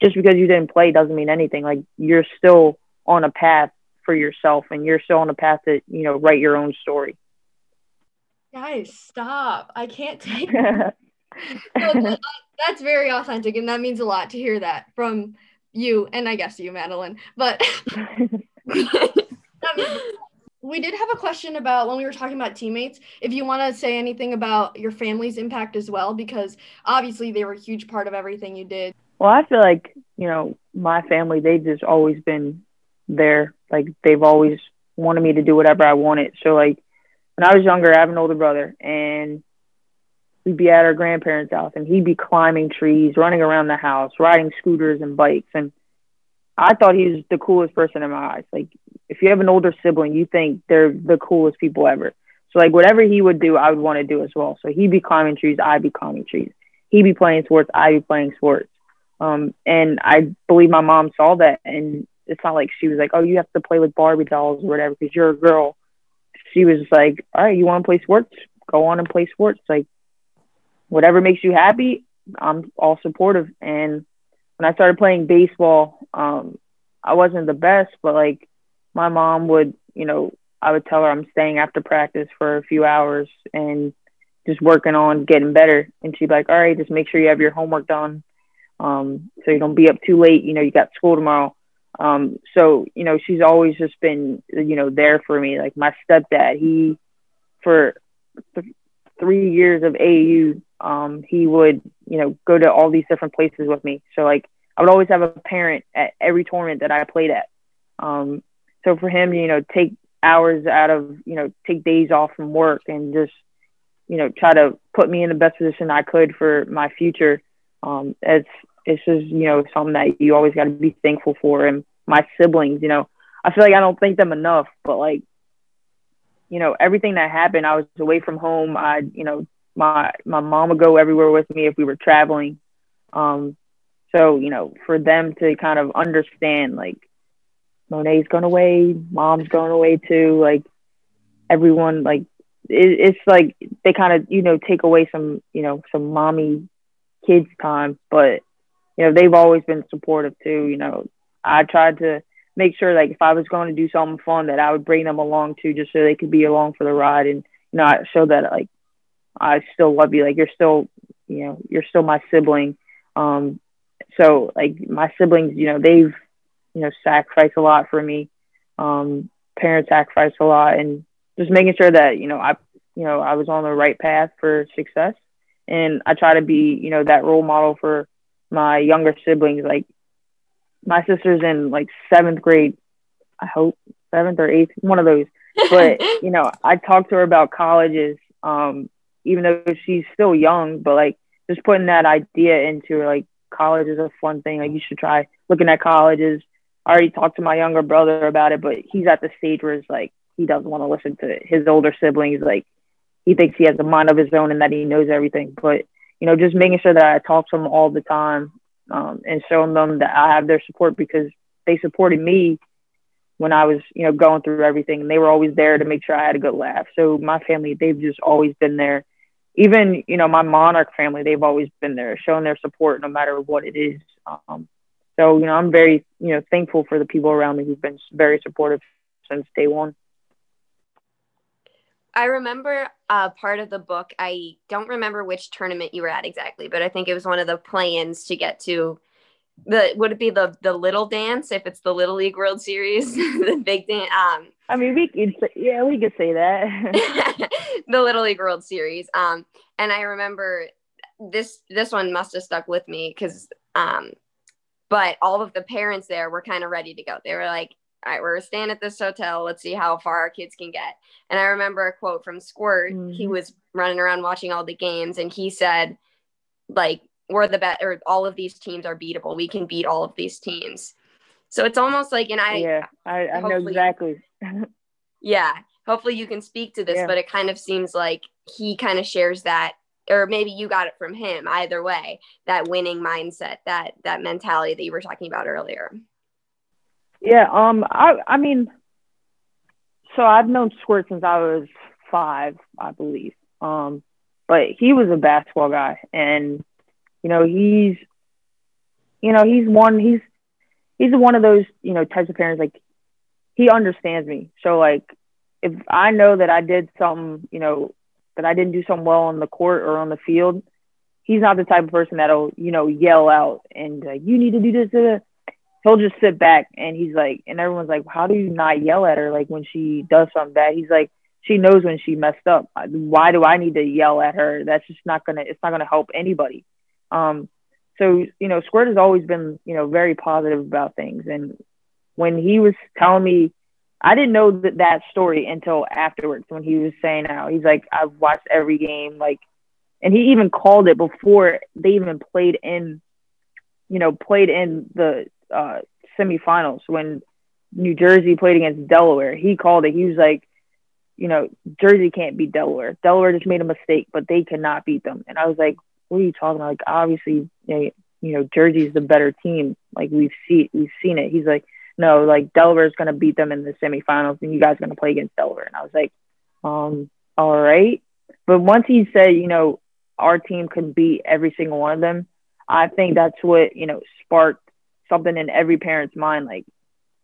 just because you didn't play doesn't mean anything. Like, you're still on a path for yourself, and you're still on a path to, you know, write your own story. Guys, stop! I can't <laughs> take. that, that's very authentic, and that means a lot to hear that from you, and I guess you, Madeline. But <laughs> um, we did have a question about when we were talking about teammates. If you want to say anything about your family's impact as well, because obviously they were a huge part of everything you did. Well, I feel like you know my family. They've just always been there. Like they've always wanted me to do whatever I wanted. So like when I was younger, I have an older brother, and we'd be at our grandparents' house and he'd be climbing trees, running around the house, riding scooters and bikes. And I thought he was the coolest person in my eyes. Like, if you have an older sibling, you think they're the coolest people ever. So, like, whatever he would do, I would want to do as well. So, he'd be climbing trees, I'd be climbing trees. He'd be playing sports, I'd be playing sports. Um, and I believe my mom saw that. And it's not like she was like, oh, you have to play with Barbie dolls or whatever because you're a girl. She was like, all right, you want to play sports? Go on and play sports. Like, whatever makes you happy, I'm all supportive. And when I started playing baseball, um, I wasn't the best, but like my mom would, you know, I would tell her I'm staying after practice for a few hours and just working on getting better. And she'd be like, all right, just make sure you have your homework done. Um, so you don't be up too late. You know, you got school tomorrow. Um, so, you know, she's always just been, you know, there for me. Like my stepdad, he, for th- three years of AAU, um, he would, you know, go to all these different places with me. So like I would always have a parent at every tournament that I played at. Um, so for him, you know, take hours out of, you know, take days off from work and just, you know, try to put me in the best position I could for my future. Um, it's it's just, you know, something that you always got to be thankful for. And my siblings, you know, I feel like I don't thank them enough, but like, you know, everything that happened, I was away from home. I, you know, my my mom would go everywhere with me if we were traveling. Um, so you know, for them to kind of understand, like Mo'ne's going away, mom's going away too, like everyone, like it, it's like they kind of you know take away some you know some mommy kids time, but you know they've always been supportive too. You know, I tried to make sure like if I was going to do something fun that I would bring them along too, just so they could be along for the ride and you know show that like I still love you. Like you're still, you know, you're still my sibling. Um, so like my siblings, you know, they've, you know, sacrificed a lot for me. Um, parents sacrificed a lot and just making sure that, you know, I, you know, I was on the right path for success. And I try to be, you know, that role model for my younger siblings. Like my sister's in like seventh grade, I hope seventh or eighth, one of those. But, <laughs> you know, I talk to her about colleges. Um, even though she's still young, but like just putting that idea into her, like college is a fun thing. Like you should try looking at colleges. I already talked to my younger brother about it, but he's at the stage where it's like he doesn't want to listen to his older siblings. Like he thinks he has a mind of his own and that he knows everything. But you know, just making sure that I talk to them all the time um, and showing them that I have their support because they supported me when I was, you know, going through everything, and they were always there to make sure I had a good laugh. So my family, they've just always been there. Even you know my monarch family they've always been there showing their support no matter what it is. Um, so you know i'm very you know thankful for the people around me who've been very supportive since day one i remember uh, part of the book i don't remember which tournament you were at exactly but i think it was one of the plans to get to the would it be the the little dance if it's the little league world series <laughs> the big dance um I mean, we could say, yeah, we could say that. <laughs> the Little League World Series. Um, and I remember this this one must have stuck with me because um, but all of the parents there were kind of ready to go. They were like, all right, we're staying at this hotel. Let's see how far our kids can get. And I remember a quote from Squirt. Mm-hmm. He was running around watching all the games, and he said, like, we're the best, or all of these teams are beatable. We can beat all of these teams. So it's almost like, and I, yeah, I, I know exactly. <laughs> yeah. hopefully you can speak to this, Yeah. but it kind of seems like he kind of shares that or maybe you got it from him either way that winning mindset that that mentality that you were talking about earlier Yeah, um, I I mean, so I've known Squirt since I was five, I believe. Um, but he was a basketball guy, and you know he's, you know he's one he's he's one of those you know types of parents like he understands me. So like if I know that I did something, you know, that I didn't do something well on the court or on the field, he's not the type of person that'll you know yell out and like you need to do this. da." He'll just sit back and he's like, and everyone's like, how do you not yell at her like when she does something bad? He's like, she knows when she messed up. Why do I need to yell at her? That's just not gonna. It's not gonna help anybody. Um, so you know, Squirt has always been you know very positive about things, and when he was telling me. I didn't know that, that story until afterwards when he was saying how he's like I've watched every game like and he even called it before they even played in you know played in the uh, semifinals when New Jersey played against Delaware. He called it. He was like, you know, Jersey can't beat Delaware. Delaware just made a mistake, but they cannot beat them. And I was like, what are you talking about? Like, obviously, you know, Jersey's the better team. Like we've seen, we've seen it. He's like, no, like Delaware's gonna beat them in the semifinals, and you guys are gonna play against Delaware. And I was like, um, all right. But once he said, you know, our team could beat every single one of them, I think that's what you know sparked something in every parent's mind. Like,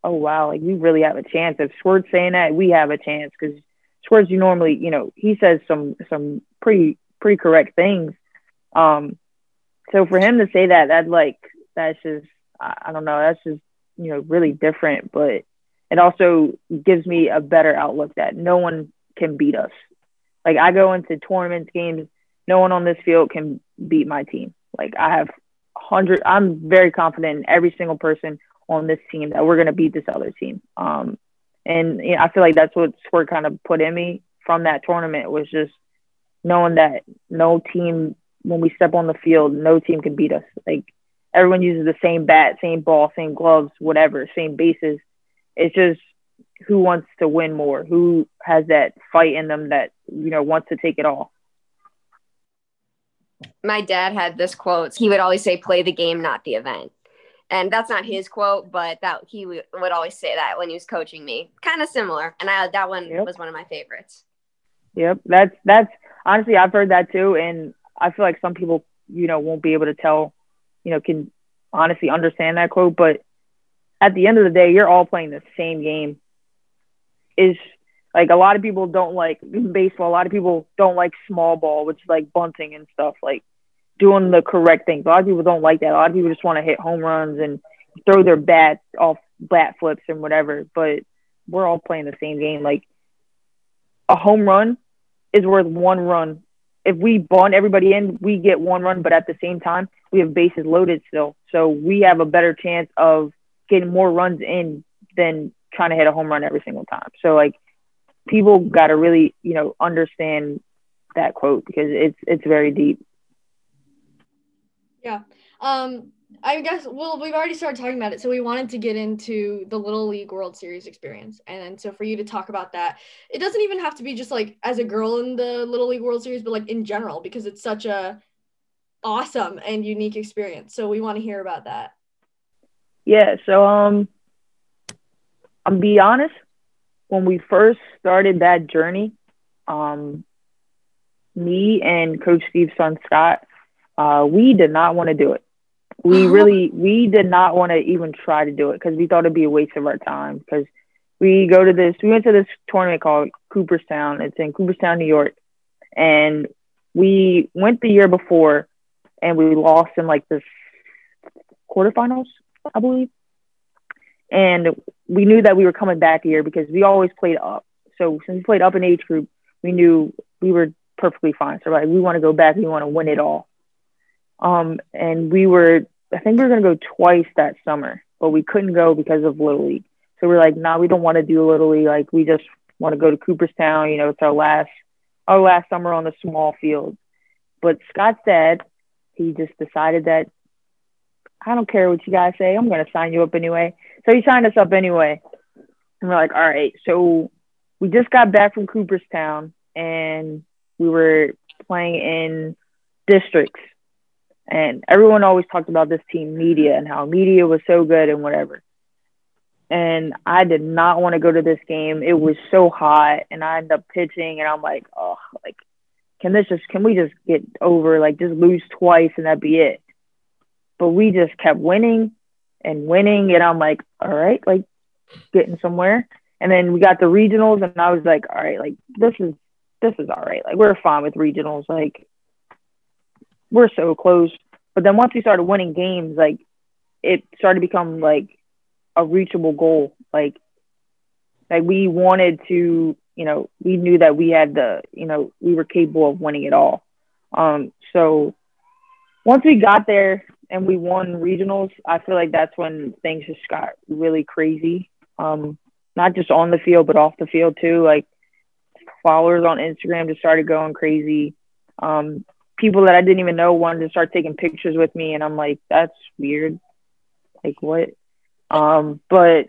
oh wow, like we really have a chance. If Squirt's saying that, we have a chance because Squirt's you normally, you know, he says some some pretty pretty correct things. Um, so for him to say that, that like that's just I don't know, that's just you know really different, but it also gives me a better outlook that no one can beat us. Like I go into tournaments, games, no one on this field can beat my team. Like I have hundred, I'm very confident in every single person on this team that we're gonna beat this other team. Um, and you know, I feel like that's what Squirt kind of put in me from that tournament was just knowing that no team, when we step on the field, no team can beat us. Like everyone uses the same bat, same ball, same gloves, whatever, same bases. It's just who wants to win more, who has that fight in them that you know wants to take it all. My dad had this quote he would always say play the game not the event and that's not his quote but that he would, would always say that when he was coaching me kind of similar and i that one Yep. was one of my favorites Yep, that's that's honestly I've heard that too, and I feel like some people you know won't be able to tell, you know, can honestly understand that quote, but at the end of the day, you're all playing the same game. Is like a lot of people don't like in baseball. A lot of people don't like small ball, which is like bunting and stuff, like doing the correct things. A lot of people don't like that. A lot of people just want to hit home runs and throw their bat off bat flips and whatever. But we're all playing the same game. Like a home run is worth one run. If we bunt everybody in, we get one run, but at the same time, we have bases loaded still. So we have a better chance of getting more runs in than trying to hit a home run every single time. So like people got to really, you know, understand that quote because it's it's very deep. Yeah. Um, I guess well, we've already started talking about it, so we wanted to get into the Little League World Series experience, and then so for you to talk about that, it doesn't even have to be just like as a girl in the Little League World Series, but like in general because it's such a awesome and unique experience. So we want to hear about that. Yeah, so um I'm be honest, when we first started that journey, um me and Coach Steve's son Scott, uh, we did not want to do it. We really we did not want to even try to do it because we thought it'd be a waste of our time because we go to this we went to this tournament called Cooperstown. It's in Cooperstown, New York. And we went the year before and we lost in like the quarterfinals, I believe. And we knew that we were coming back here because we always played up. So since we played up in age group, we knew we were perfectly fine. So like we want to go back, we want to win it all. Um, and we were, I think we were gonna go twice that summer, but we couldn't go because of Little League. So we're like, nah, we don't want to do Little League. Like we just want to go to Cooperstown. You know, it's our last, our last summer on the small field. But Scott said he just decided that I don't care what you guys say. I'm gonna sign you up anyway. So he signed us up anyway. And we're like, all right. So we just got back from Cooperstown and we were playing in districts. And everyone always talked about this team, Media, and how Media was so good and whatever. And I did not want to go to this game. It was so hot, and I ended up pitching, and I'm like, oh, like, can this just, can we just get over, like, just lose twice and that be it? But we just kept winning and winning, and I'm like, all right, like, getting somewhere. And then we got the regionals, and I was like, all right, like, this is this is all right. Like we're fine with regionals. Like we're so close. But then once we started winning games, like it started to become like a reachable goal. Like like we wanted to, you know, we knew that we had the, you know, we were capable of winning it all. Um, so once we got there and we won regionals, I feel like that's when things just got really crazy. Um, not just on the field, but off the field too. Like followers on Instagram just started going crazy. Um, people that I didn't even know wanted to start taking pictures with me, and I'm like, that's weird. Like what? Um, but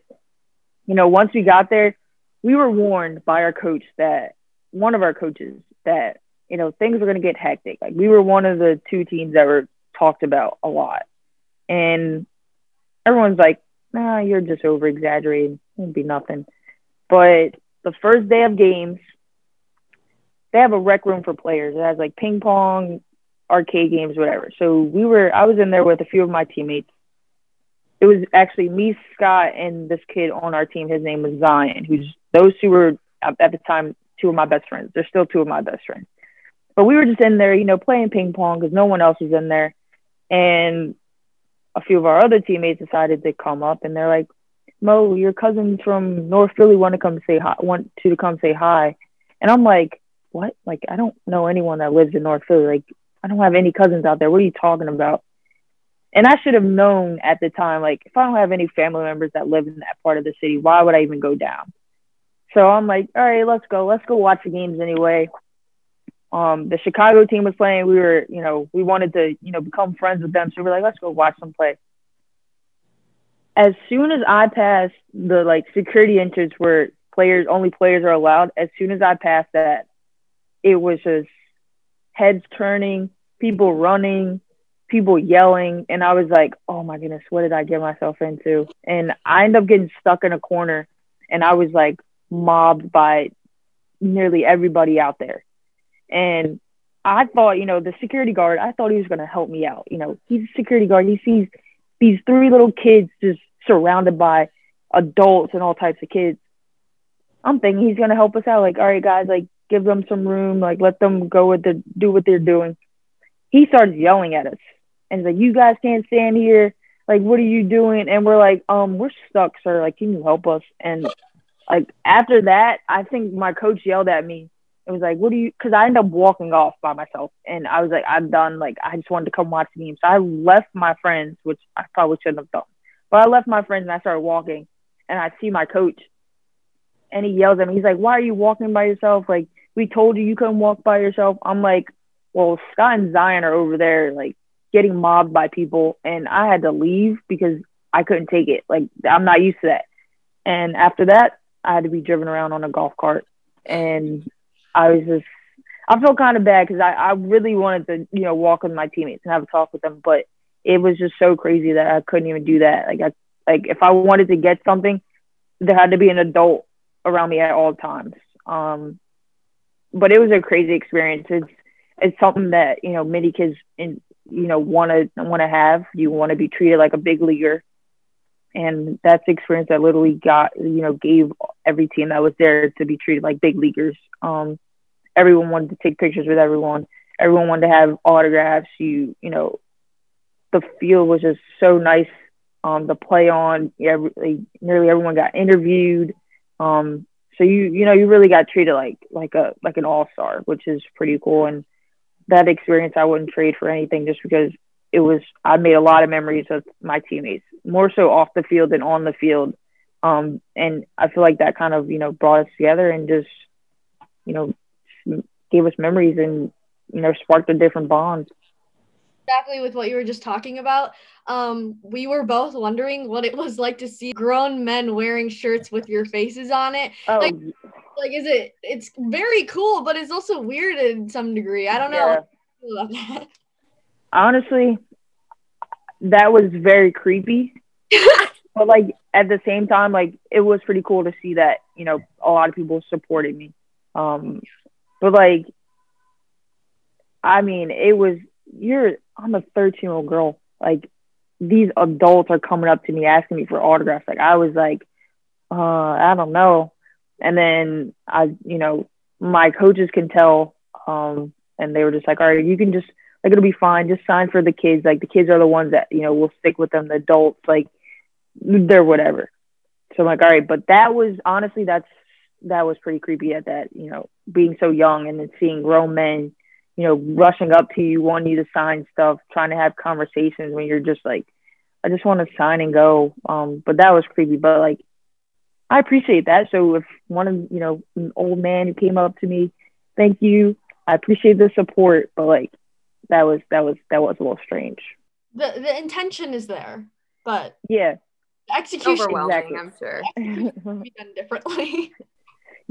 you know, once we got there, we were warned by our coach that one of our coaches that you know things were going to get hectic. Like we were one of the two teams that were talked about a lot, and everyone's like, "Nah, you're just over exaggerating. It'll be nothing." But the first day of games, they have a rec room for players. It has like ping pong, arcade games, whatever. So we were I was in there with a few of my teammates. It was actually me, Scott, and this kid on our team. His name was Zion. Who's those two were at the time two of my best friends. They're still two of my best friends. But we were just in there, you know, playing ping pong because no one else was in there. And a few of our other teammates decided to come up, and they're like, "Mo, your cousins from North Philly want to come say hi. Want to come say hi." And I'm like, what? Like, I don't know anyone that lives in North Philly. Like, I don't have any cousins out there. What are you talking about? And I should have known at the time, like, if I don't have any family members that live in that part of the city, why would I even go down? So I'm like, all right, let's go. Let's go watch the games anyway. Um, the Chicago team was playing. We were, you know, we wanted to, you know, become friends with them. So we are like, let's go watch them play. As soon as I passed the like security entrance where players only players are allowed, as soon as I passed that, it was just heads turning, people running, people yelling. And I was like, oh my goodness, what did I get myself into? And I ended up getting stuck in a corner and I was like mobbed by nearly everybody out there. And I thought, you know, the security guard, I thought he was going to help me out. You know, he's a security guard. He sees these three little kids just surrounded by adults and all types of kids. I'm thinking he's going to help us out. Like, all right, guys, like, give them some room, like let them go with the do what they're doing. He starts yelling at us and he's like, You guys can't stand here. Like, what are you doing? And we're like, um, we're stuck, sir. Like, can you help us? And like after that, I think my coach yelled at me. It was like, what do you because I ended up walking off by myself and I was like, I'm done. Like I just wanted to come watch the game. So I left my friends, which I probably shouldn't have done. But I left my friends and I started walking and I see my coach and he yells at me. He's like, Why are you walking by yourself? Like we told you you couldn't walk by yourself. I'm like, well, Scott and Zion are over there like getting mobbed by people, and I had to leave because I couldn't take it. Like I'm not used to that. And after that, I had to be driven around on a golf cart, and I was just I felt kind of bad because I, I really wanted to you know walk with my teammates and have a talk with them, but it was just so crazy that I couldn't even do that. Like I like if I wanted to get something, there had to be an adult around me at all times. Um, but it was a crazy experience. It's it's something that you know many kids in you know want to want to have. You want to be treated like a big leaguer, and that's the experience that literally got. You know, gave every team that was there to be treated like big leaguers. Um, everyone wanted to take pictures with everyone. Everyone wanted to have autographs. You you know, the field was just so nice. Um, the play on, yeah, nearly everyone got interviewed. Um, so you you know you really got treated like like a like an all star, which is pretty cool. And that experience I wouldn't trade for anything, just because it was I made a lot of memories with my teammates, more so off the field than on the field. Um, and I feel like that kind of you know brought us together and just you know gave us memories and you know sparked a different bond. exactly with what you were just talking about. Um, we were both wondering what it was like to see grown men wearing shirts with your faces on it. Oh, Like, Like, is it? It's very cool, but it's also weird in some degree. I don't know. yeah. Honestly, that was very creepy. <laughs> but like at the same time, like it was pretty cool to see that you know a lot of people supported me. Um, but like, I mean, it was you're I'm a 13 year old girl. Like these adults are coming up to me asking me for autographs. Like I was like, uh, I don't know. And then I, you know, my coaches can tell, um, and they were just like, all right, you can just like it'll be fine. Just sign for the kids. Like the kids are the ones that you know will stick with them. The adults, like they're whatever. So I'm like, all right, but that was honestly that's that was pretty creepy at that, you know, being so young and then seeing grown men, you know, rushing up to you, wanting you to sign stuff, trying to have conversations when you're just like, I just want to sign and go. Um, but that was creepy. But like, I appreciate that. So if one of you know an old man who came up to me, thank you. I appreciate the support, but like that was that was that was a little strange. The the intention is there, but Yeah. the execution Overwhelming, Exactly. I'm sure. <laughs> can be done differently. <laughs>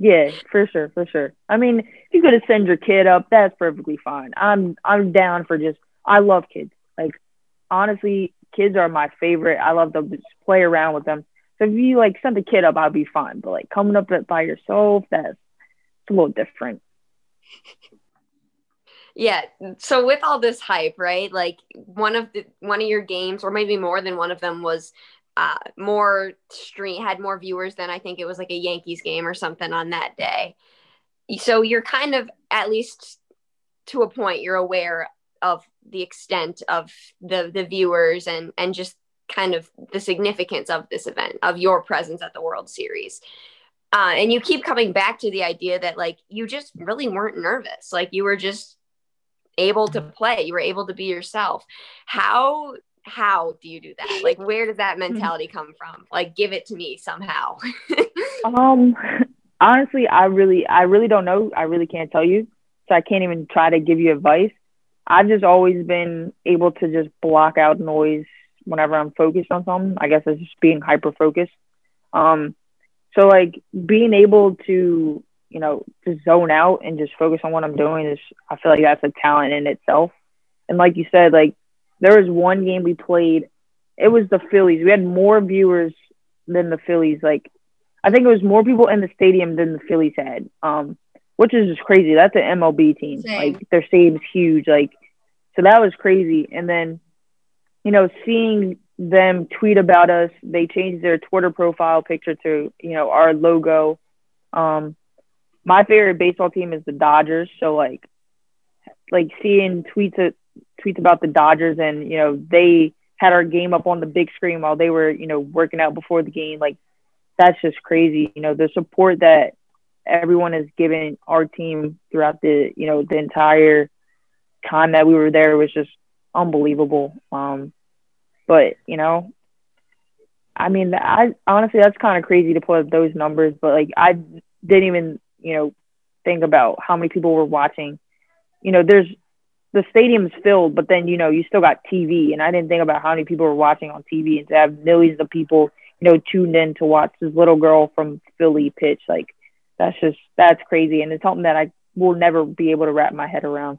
Yeah, for sure, for sure. I mean, if you could have sent your kid up, that's perfectly fine. I'm I'm down for just I love kids. Like honestly, kids are my favorite. I love to just play around with them. So if you like send a kid up, I'd be fine. But like coming up by yourself, that's it's a little different. <laughs> Yeah. So with all this hype, right? Like one of the one of your games, or maybe more than one of them, was uh, more stream had more viewers than I think it was like a Yankees game or something on that day. So you're kind of at least to a point you're aware of the extent of the the viewers and and just kind of the significance of this event of your presence at the World Series. Uh, and you keep coming back to the idea that like you just really weren't nervous like you were just able to play you were able to be yourself how how do you do that like where does that <laughs> mentality come from like give it to me somehow Um, <laughs> honestly, I really, I really don't know. I really can't tell you, so I can't even try to give you advice. I've just always been able to just block out noise whenever I'm focused on something. I guess it's just being hyper focused. Um, so like being able to, you know, to zone out and just focus on what I'm doing is, I feel like that's a talent in itself. And like you said, like there was one game we played. It was the Phillies. We had more viewers than the Phillies. Like I think it was more people in the stadium than the Phillies had, um, which is just crazy. That's an MLB team. Same. Like their stadium's huge. Like so that was crazy. And then, you know, seeing them tweet about us, they changed their Twitter profile picture to you know our logo. Um, my favorite baseball team is the Dodgers. So like, like seeing tweets tweets about the Dodgers and you know they had our game up on the big screen while they were you know working out before the game. Like that's just crazy. You know, the support that everyone has given our team throughout the, you know, the entire time that we were there was just unbelievable. Um, but you know, I mean, I honestly that's kind of crazy to put up those numbers, but like I didn't even, you know, think about how many people were watching. You know, there's the stadium's filled, but then you know you still got TV, and I didn't think about how many people were watching on TV, and to have millions of people you know, tuned in to watch this little girl from Philly pitch. Like that's just that's crazy, and it's something that I will never be able to wrap my head around.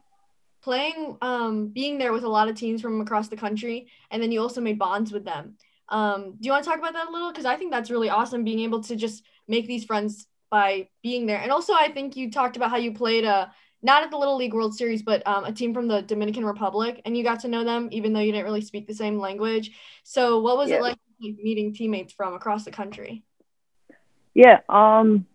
Playing, um, being there with a lot of teams from across the country, and then you also made bonds with them. Um, do you want to talk about that a little? Because I think that's really awesome, being able to just make these friends by being there. And also, I think you talked about how you played a not at the Little League World Series, but um, a team from the Dominican Republic, and you got to know them even though you didn't really speak the same language. So, what was Yeah. it like meeting teammates from across the country? Yeah, um,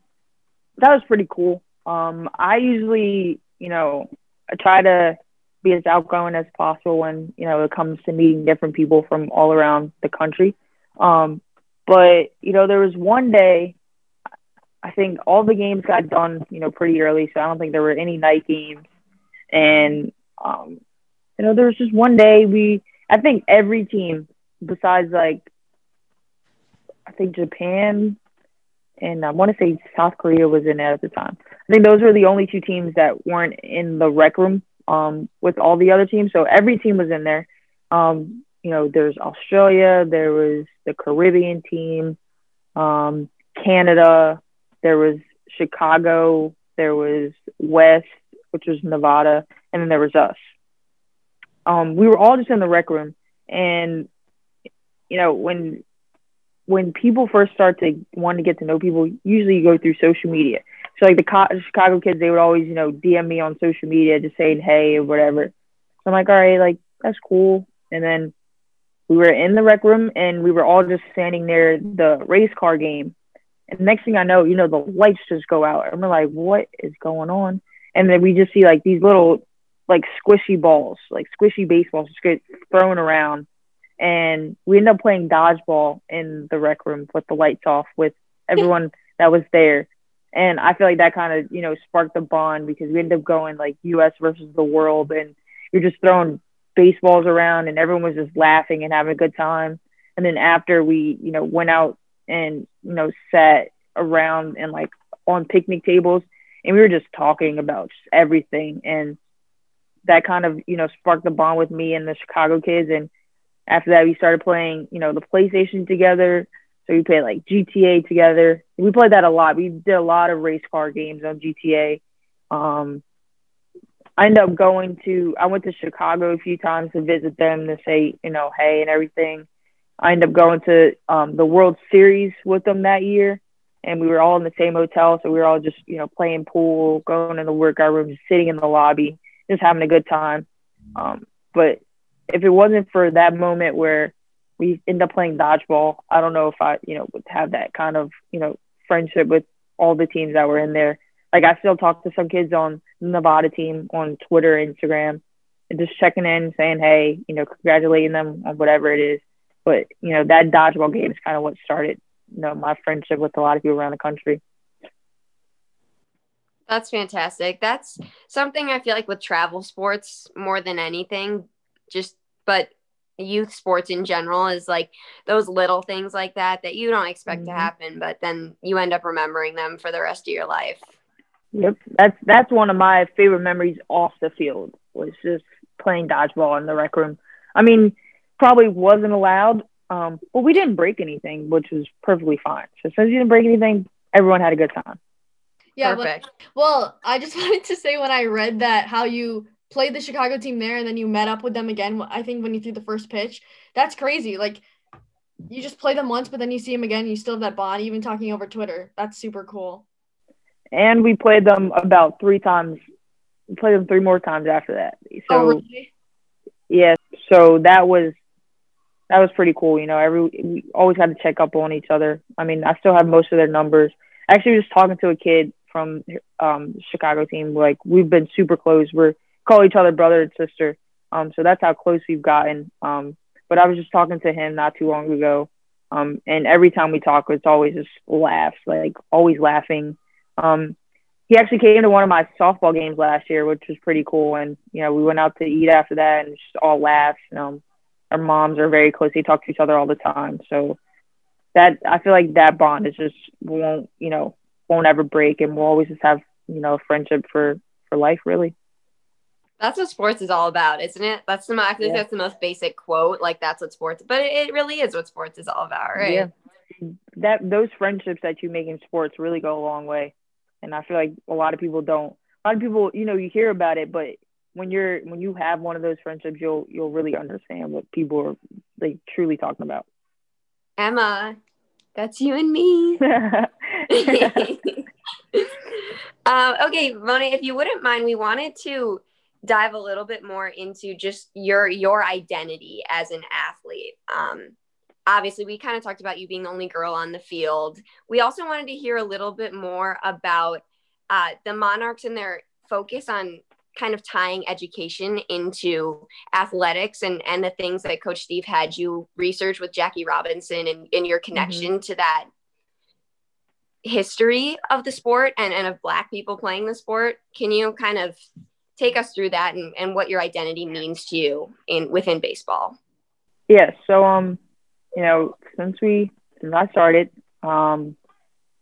that was pretty cool. Um, I usually, you know, I try to be as outgoing as possible when you know it comes to meeting different people from all around the country. Um, but you know, there was one day. I think all the games got done, you know, pretty early, so I don't think there were any night games. And um, you know, there was just one day we. I think every team, besides like I think Japan and I want to say South Korea was in it at the time. I think those were the only two teams that weren't in the rec room um, with all the other teams. So every team was in there. Um, you know, there's Australia, there was the Caribbean team, um, Canada, there was Chicago, there was West, which was Nevada, and then there was us. Um, we were all just in the rec room, and you know when when people first start to want to get to know people, usually you go through social media. So like the Chicago kids, they would always, you know, DM me on social media just saying hey or whatever. So I'm like, all right, like that's cool. And then we were in the rec room and we were all just standing near the race car game. And next thing I know, you know, the lights just go out. And we're like, what is going on? And then we just see like these little like squishy balls, like squishy baseballs just get thrown around. And we end up playing dodgeball in the rec room with the lights off with <laughs> everyone that was there. And I feel like that kind of, you know, sparked the bond because we ended up going like US versus the world and you're just throwing baseballs around and everyone was just laughing and having a good time. And then after we, you know, went out and, you know, sat around and like on picnic tables and we were just talking about just everything. And that kind of, you know, sparked the bond with me and the Chicago kids. And after that, we started playing, you know, the PlayStation together so we played like GTA together. We played that a lot. We did a lot of race car games on GTA. Um, I ended up going to, I went to Chicago a few times to visit them to say, you know, hey and everything. I ended up going to um, the World Series with them that year. And we were all in the same hotel. So we were all just, you know, playing pool, going in the workout room, just sitting in the lobby, just having a good time. Um, but if it wasn't for that moment where we end up playing dodgeball. I don't know if I, you know, would have that kind of, you know, friendship with all the teams that were in there. Like I still talk to some kids on the Nevada team on Twitter, Instagram, and just checking in, saying, hey, you know, congratulating them on whatever it is. But you know, that dodgeball game is kind of what started, you know, my friendship with a lot of people around the country. That's fantastic. That's something I feel like with travel sports more than anything, just but youth sports in general is like those little things like that that you don't expect mm-hmm. to happen but then you end up remembering them for the rest of your life yep that's that's one of my favorite memories off the field was just playing dodgeball in the rec room i mean probably wasn't allowed um but we didn't break anything which was perfectly fine so since you didn't break anything everyone had a good time yeah Perfect. Well, well i just <laughs> wanted to say when i read that how you played the Chicago team there and then you met up with them again, I think when you threw the first pitch. That's crazy. Like you just play them once, but then you see them again, you still have that bond, even talking over Twitter. That's super cool. And we played them about three times. We played them three more times after that. So oh, really? yeah, so that was that was pretty cool. You know, every we always had to check up on each other. I mean, I still have most of their numbers. Actually, just talking to a kid from um Chicago team, like we've been super close. We're call each other brother and sister. Um, so that's how close we've gotten. Um, but I was just talking to him not too long ago. Um, and every time we talk, it's always just laughs, like always laughing. Um, he actually came to one of my softball games last year, which was pretty cool. And, you know, we went out to eat after that and just all laughs. Um, our moms are very close. They talk to each other all the time. So that, I feel like that bond is just won't, you know, won't ever break. And we'll always just have, you know, friendship for, for life, really. That's what sports is all about, isn't it? That's the I think yeah. that's the most basic quote. Like that's what sports, but it, it really is what sports is all about, right? Yeah. That those friendships that you make in sports really go a long way, and I feel like a lot of people don't. A lot of people, you know, you hear about it, but when you're when you have one of those friendships, you'll you'll really understand what people are like truly talking about. Emma, that's you and me. um, <laughs> okay, Mo'ne, if you wouldn't mind, we wanted to dive a little bit more into just your your identity as an athlete. Um, obviously, we kind of talked about you being the only girl on the field. We also wanted to hear a little bit more about uh, the Monarchs and their focus on kind of tying education into athletics and and the things that Coach Steve had you research with Jackie Robinson and, and your connection mm-hmm. to that history of the sport and, and of black people playing the sport. Can you kind of take us through that and, and what your identity means to you in within baseball. Yeah, so um, you know, since we since I started, um,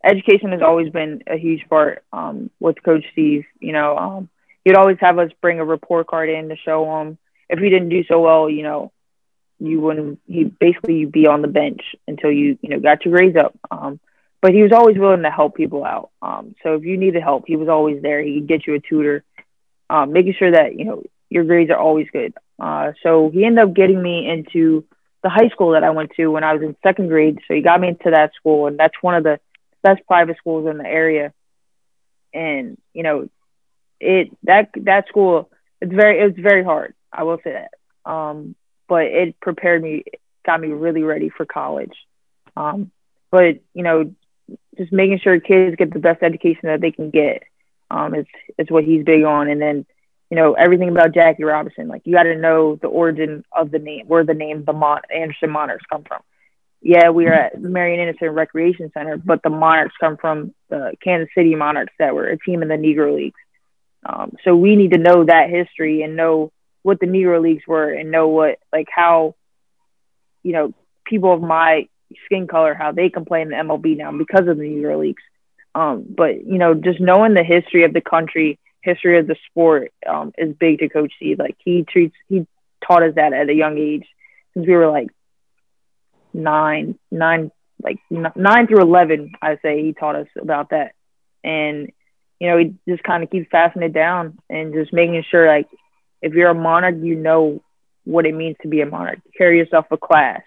education has always been a huge part um with Coach Steve. You know, um, he'd always have us bring a report card in to show him. If we didn't do so well, you know, you wouldn't. He basically you'd be on the bench until you you know got your grades up. Um, but he was always willing to help people out. Um, so if you needed help, he was always there. He could get you a tutor, um, making sure that you know your grades are always good. Uh, so he ended up getting me into the high school that I went to when I was in second grade. So he got me into that school, and that's one of the best private schools in the area. And you know, it that that school it's very it's very hard. I will say that. Um, but it prepared me, got me really ready for college. Um, but you know, just making sure kids get the best education that they can get um, is is what he's big on. And then you know everything about Jackie Robinson. Like you got to know the origin of the name, where the name the Mon- Anderson Monarchs come from. Yeah, we are at Marian Anderson Recreation Center, but the Monarchs come from the Kansas City Monarchs that were a team in the Negro Leagues. Um, so we need to know that history and know what the Negro Leagues were and know what like how you know people of my skin color how they can play in the MLB now because of the Negro Leagues. Um, but you know, just knowing the history of the country, history of the sport, um, is big to Coach C. Like he treats, he taught us that at a young age since we were like nine, nine, like nine through eleven. I say he taught us about that, and you know, he just kind of keeps passing it down and just making sure like if you're a monarch, you know what it means to be a monarch. carry yourself a class.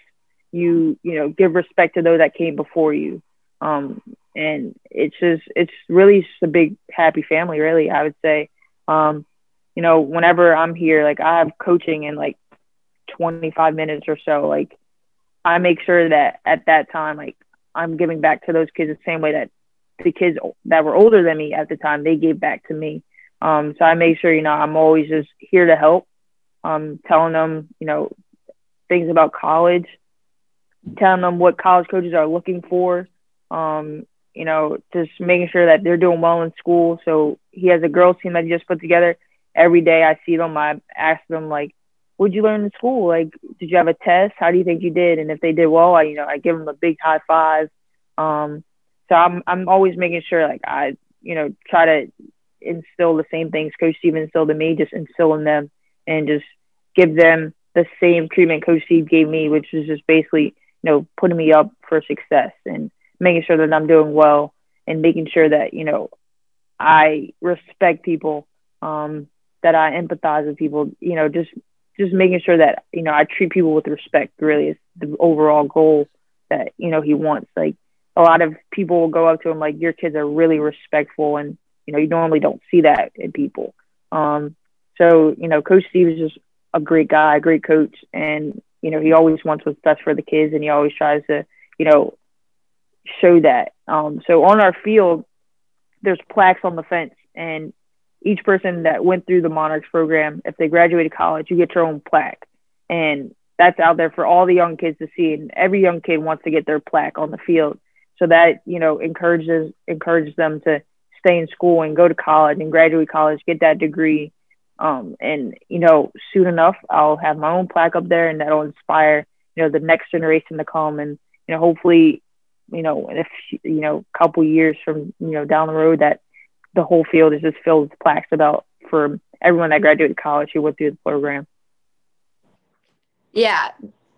You you know give respect to those that came before you. Um and it's just it's really just a big happy family really i would say. Um you know whenever i'm here like i have coaching in like 25 minutes or so like i make sure that at that time like i'm giving back to those kids the same way that the kids that were older than me at the time they gave back to me um so i make sure you know i'm always just here to help um telling them you know things about college telling them what college coaches are looking for. Um, you know, just making sure that they're doing well in school. So he has a girls team that he just put together. Every day I see them, I ask them like, "What'd you learn in school? Like, did you have a test? How do you think you did?" And if they did well, I you know I give them a big high five. Um, so I'm I'm always making sure like I you know try to instill the same things Coach Steve instilled in me, just instill in them and just give them the same treatment Coach Steve gave me, which is just basically you know, putting me up for success and making sure that I'm doing well and making sure that, you know, I respect people, um, that I empathize with people, you know, just just making sure that, you know, I treat people with respect really is the overall goal that, you know, he wants. Like a lot of people will go up to him like your kids are really respectful and, you know, you normally don't see that in people. Um, so, you know, Coach Steve is just a great guy, a great coach, and you know, he always wants what's best for the kids and he always tries to, you know, show that. Um, so on our field, there's plaques on the fence and each person that went through the Monarchs program, if they graduated college, you get your own plaque. And that's out there for all the young kids to see. And every young kid wants to get their plaque on the field. So that, you know, encourages encourages them to stay in school and go to college and graduate college, get that degree, um, and you know, soon enough, I'll have my own plaque up there, and that'll inspire you know the next generation to come, and you know, hopefully, you know, if you know, a couple years from you know down the road, that the whole field is just filled with plaques about for everyone that graduated college who went through the program. Yeah.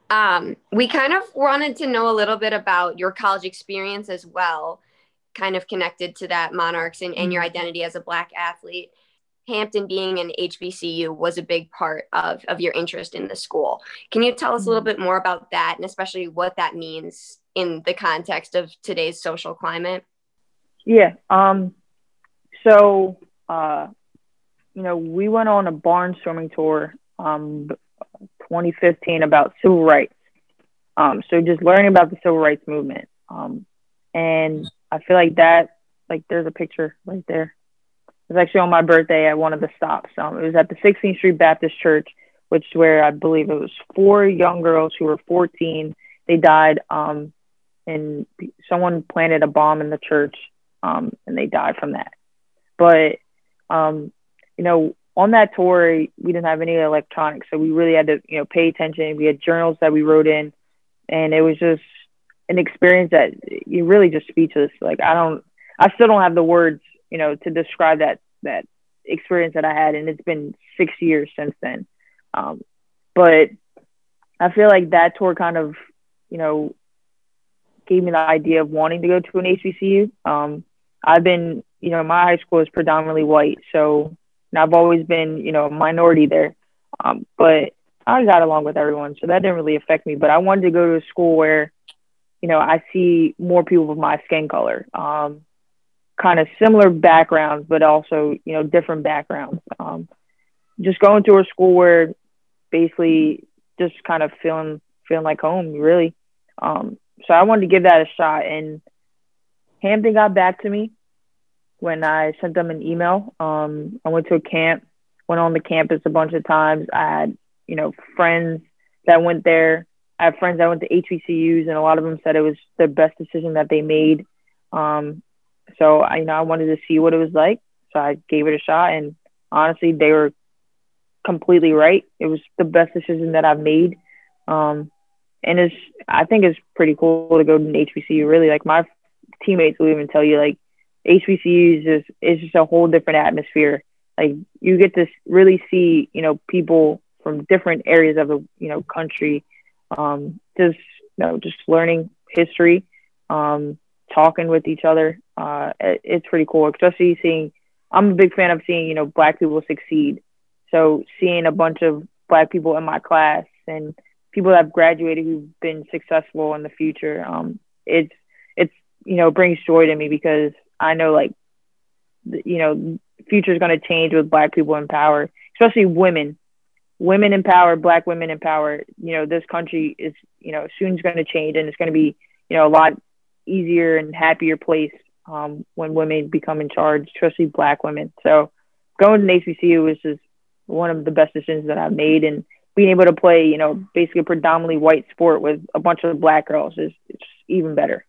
Um, we kind of wanted to know a little bit about your college experience as well, kind of connected to that Monarchs and, and your mm-hmm. identity as a Black athlete. Hampton being an HBCU was a big part of, of your interest in the school. Can you tell us a little mm-hmm. bit more about that and especially what that means in the context of today's social climate? Yeah. Um, so, uh, you know, we went on a barnstorming tour um, 2015 about civil rights. Um, so just learning about the civil rights movement. Um, and I feel like that, like there's a picture right there. It was actually on my birthday at one of the stops. Um, it was at the 16th Street Baptist Church, which is where I believe it was four young girls who were 14. They died, um, and someone planted a bomb in the church, um, and they died from that. But, um, you know, on that tour, we didn't have any electronics, so we really had to, you know, pay attention. We had journals that we wrote in, and it was just an experience that you really just speechless. Like I don't, I still don't have the words you know, to describe that that experience that I had, and it's been six years since then. Um, but I feel like that tour kind of, you know, gave me the idea of wanting to go to an HBCU. Um, I've been, you know, my high school is predominantly white, so and I've always been, you know, a minority there. Um, but I got along with everyone, so that didn't really affect me. But I wanted to go to a school where, you know, I see more people with my skin color, um, kind of similar backgrounds, but also, you know, different backgrounds. Um, just going to a school where basically just kind of feeling feeling like home, really. Um, so I wanted to give that a shot, and Hampton got back to me when I sent them an email. Um, I went to a camp, went on the campus a bunch of times. I had, you know, friends that went there. I have friends that went to HBCUs, and a lot of them said it was the best decision that they made. Um, so I, you know, I wanted to see what it was like, so I gave it a shot, and honestly, they were completely right. It was the best decision that I've made. Um, and it's, I think it's pretty cool to go to an HBCU. Really, like my teammates will even tell you, like HBCUs is is just a whole different atmosphere. Like you get to really see, you know, people from different areas of the you know country, um, just you know, just learning history, um, talking with each other. Uh, it, it's pretty cool, especially seeing. I'm a big fan of seeing you know black people succeed. So seeing a bunch of black people in my class and people that have graduated who've been successful in the future, um, it's it's you know brings joy to me because I know like you know future is going to change with black people in power, especially women. Women in power, black women in power. You know, this country is you know soon is going to change, and it's going to be you know a lot easier and happier place um, when women become in charge, especially black women. So going to HBCU was just one of the best decisions that I've made, and being able to play, you know, basically a predominantly white sport with a bunch of black girls is it's even better.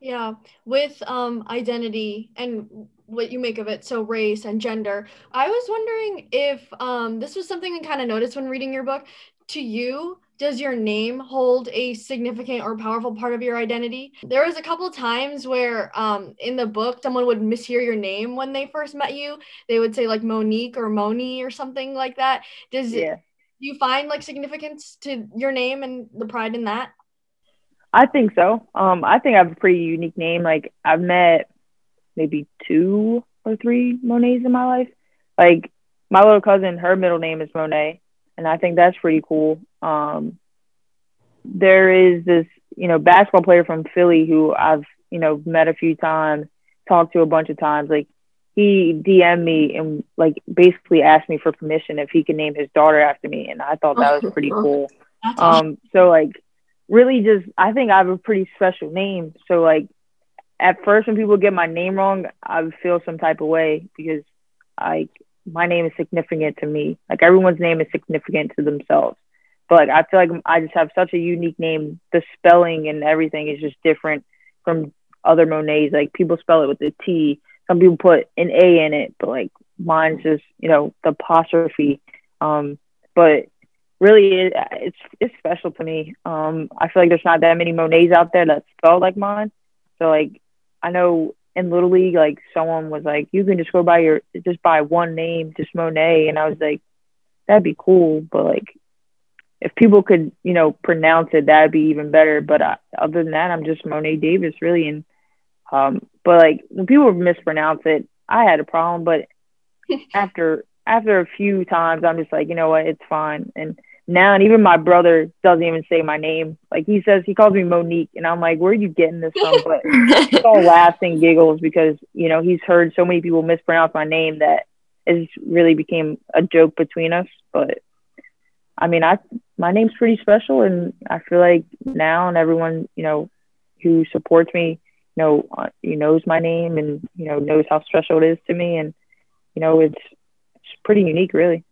Yeah, with um identity and what you make of it, so race and gender. I was wondering if um this was something I kind of noticed when reading your book. To you, does your name hold a significant or powerful part of your identity? There was a couple times where um in the book someone would mishear your name when they first met you. They would say like Monique or Moni or something like that. Does yeah. it, you find like significance to your name and the pride in that? I think so. Um, I think I have a pretty unique name. Like I've met maybe two or three Monets in my life. Like my little cousin, her middle name is Monet, and I think that's pretty cool. Um, there is this, you know, basketball player from Philly who I've, you know, met a few times, talked to a bunch of times. Like he DM'd me and like basically asked me for permission if he could name his daughter after me, and I thought that was pretty cool. <laughs> Um, so like really just I think I have a pretty special name. So like at first when people get my name wrong, I feel some type of way because like my name is significant to me. Like everyone's name is significant to themselves. But like, I feel like I just have such a unique name. The spelling and everything is just different from other Monets. Like people spell it with a T. Some people put an A in it, but like mine's just, you know, the apostrophe. Um, but really it, it's it's special to me. Um, I feel like there's not that many Monets out there that spell like mine. So like I know in Little League, like someone was like, you can just go by your just by one name, just Mo'ne, and I was like, that'd be cool, but like if people could you know pronounce it, that'd be even better. But uh, other than that, I'm just Mo'ne Davis really, and um, but like when people mispronounce it, I had a problem, but <laughs> after after a few times, I'm just like, you know what, it's fine, and now and even my brother doesn't even say my name. Like he says he calls me monique and i'm like where are you getting this from? But <laughs> it's all laughs and giggles because you know he's heard so many people mispronounce my name that it really became a joke between us. But i mean i my name's pretty special and i feel like now and everyone you know who supports me you know uh, you knows my name and you know knows how special it is to me. And you know it's it's pretty unique really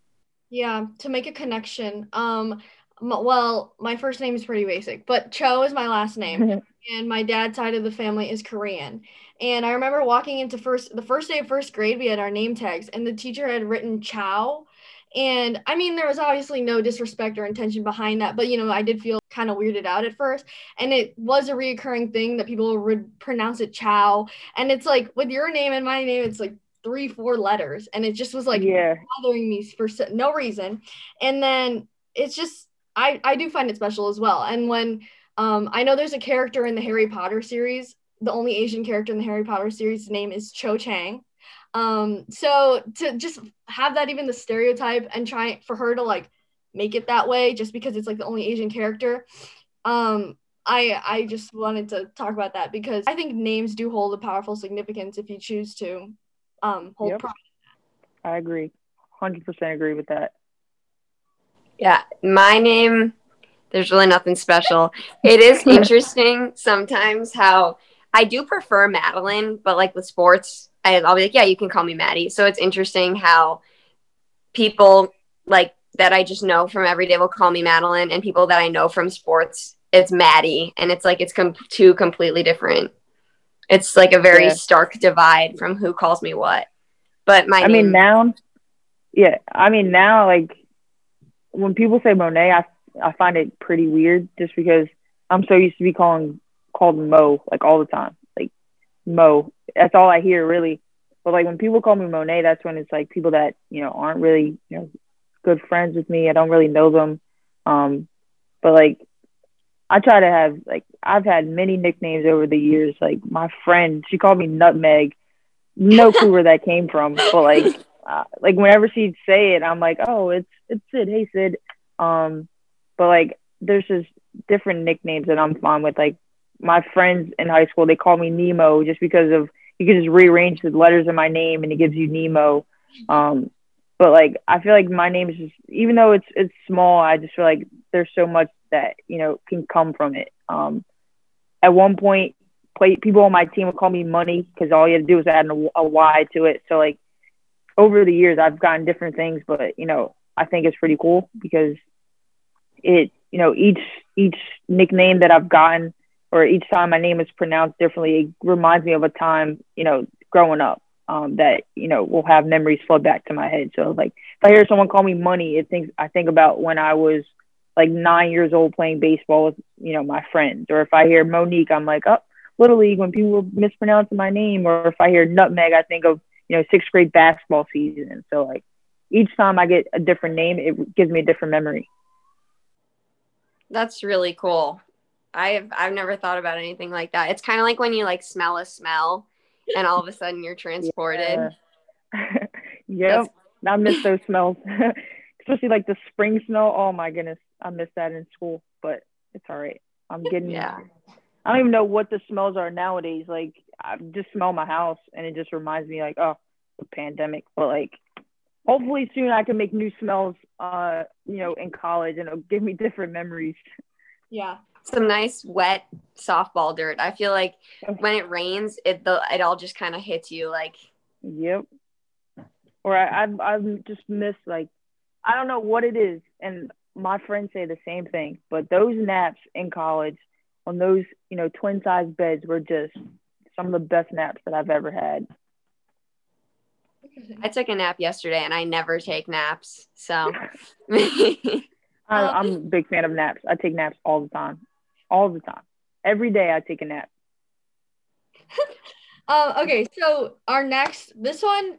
yeah, to make a connection. Um, well, my first name is pretty basic, but Cho is my last name, <laughs> and my dad's side of the family is Korean. And I remember walking into first the first day of first grade, we had our name tags, and the teacher had written Chow. And I mean, there was obviously no disrespect or intention behind that, but you know, I did feel kind of weirded out at first. And it was a reoccurring thing that people would pronounce it Chow. And it's like with your name and my name, it's like three, four letters, and it just was like yeah. bothering me for no reason. And then it's just I I do find it special as well. And when um I know there's a character in the Harry Potter series, the only Asian character in the Harry Potter series name is Cho Chang. Um, so to just have that even the stereotype and try for her to like make it that way just because it's like the only Asian character. Um, I I just wanted to talk about that because I think names do hold a powerful significance if you choose to um hold Yep. pride. I agree. 100% agree with that. Yeah, my name, there's really nothing special. It is <laughs> interesting sometimes how I do prefer Madeline, but like with sports, I, I'll be like, yeah, you can call me Maddie. So it's interesting how people like that I just know from every day will call me Madeline, and people that I know from sports, it's Maddie. And it's like, it's com- two completely different. It's like a very Yeah. stark divide from who calls me what. But my I mean, name- now, yeah, I mean, now, like, when people say Mo'ne, I, I find it pretty weird just because I'm so used to be calling called Mo like all the time, like Mo. That's all I hear really. But like when people call me Mo'ne, that's when it's like people that you know aren't really you know good friends with me. I don't really know them. Um, but like I try to have like I've had many nicknames over the years. Like my friend, she called me Nutmeg. No <laughs> clue where that came from, but like uh, like whenever she'd say it, I'm like, oh, it's it's Sid. Hey Sid. Um, but like there's just different nicknames that I'm fine with. Like my friends in high school, they call me Nemo just because of you can just rearrange the letters in my name and it gives you Nemo. Um, but like I feel like my name is just even though it's it's small, I just feel like there's so much that you know can come from it. Um, at one point, play people on my team would call me Money because all you had to do was add a, a Y to it. So like over the years, I've gotten different things, but you know I think it's pretty cool because it you know each each nickname that I've gotten or each time my name is pronounced differently, it reminds me of a time you know growing up um, that you know will have memories flood back to my head. So like if I hear someone call me Money, it thinks I think about when I was like nine years old playing baseball with you know my friends, or if I hear Monique, I'm like, oh, Little League when people were mispronouncing my name, or if I hear Nutmeg, I think of you know sixth grade basketball season. So like each time I get a different name, it gives me a different memory. That's really cool. I've I've never thought about anything like that. It's kind of like when you like smell a smell and all of a sudden you're transported. Yeah. <laughs> yep, I miss those smells, <laughs> especially like the spring smell. Oh my goodness, I miss that in school, but it's all right. I'm <laughs> getting. Yeah. I don't even know what the smells are nowadays. Like I just smell my house, and it just reminds me like, oh, the pandemic. But like, hopefully soon I can make new smells. Uh, you know, in college, and it'll give me different memories. Yeah. Some nice wet softball dirt. I feel like when it rains, it the it all just kind of hits you like Yep. Or I, I've I've just missed like I don't know what it is, and my friends say the same thing. But those naps in college on those you know twin size beds were just some of the best naps that I've ever had. I took a nap yesterday and I never take naps. So <laughs> <laughs> I, I'm a big fan of naps. I take naps all the time, all the time. Every day I take a nap. Um, <laughs> okay, so our next, this one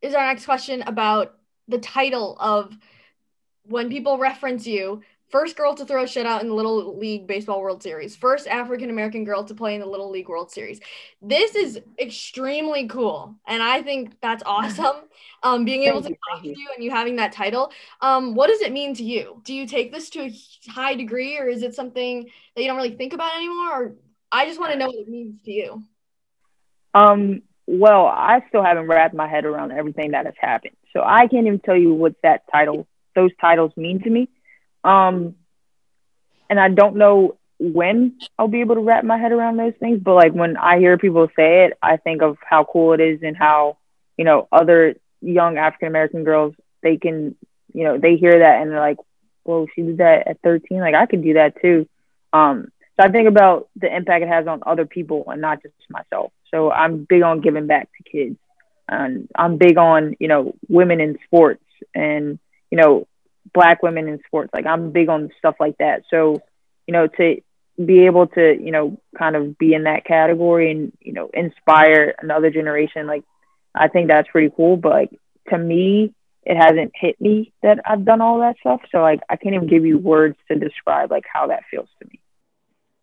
is our next question about the title of when people reference you. First girl to throw a shutout in the Little League Baseball World Series. First African American girl to play in the Little League World Series. This is extremely cool, and I think that's <laughs> awesome. Um, being able to you, talk to you and you having that title. Um, what does it mean to you? Do you take this to a high degree, or is it something that you don't really think about anymore? Or I just want to know what it means to you. Um, well, I still haven't wrapped my head around everything that has happened. So I can't even tell you what that title, those titles mean to me. Um, and I don't know when I'll be able to wrap my head around those things, but like when I hear people say it, I think of how cool it is and how, you know, other young African American girls, they can, you know, they hear that and they're like, well, she did that at 13. Like I could do that too. Um, so I think about the impact it has on other people and not just myself. So I'm big on giving back to kids. And I'm big on, you know, women in sports and, you know, black women in sports. Like I'm big on stuff like that. So, you know, to be able to, you know, kind of be in that category and, you know, inspire another generation, like I think that's pretty cool. But like to me, it hasn't hit me that I've done all that stuff. So like I can't even give you words to describe like how that feels to me.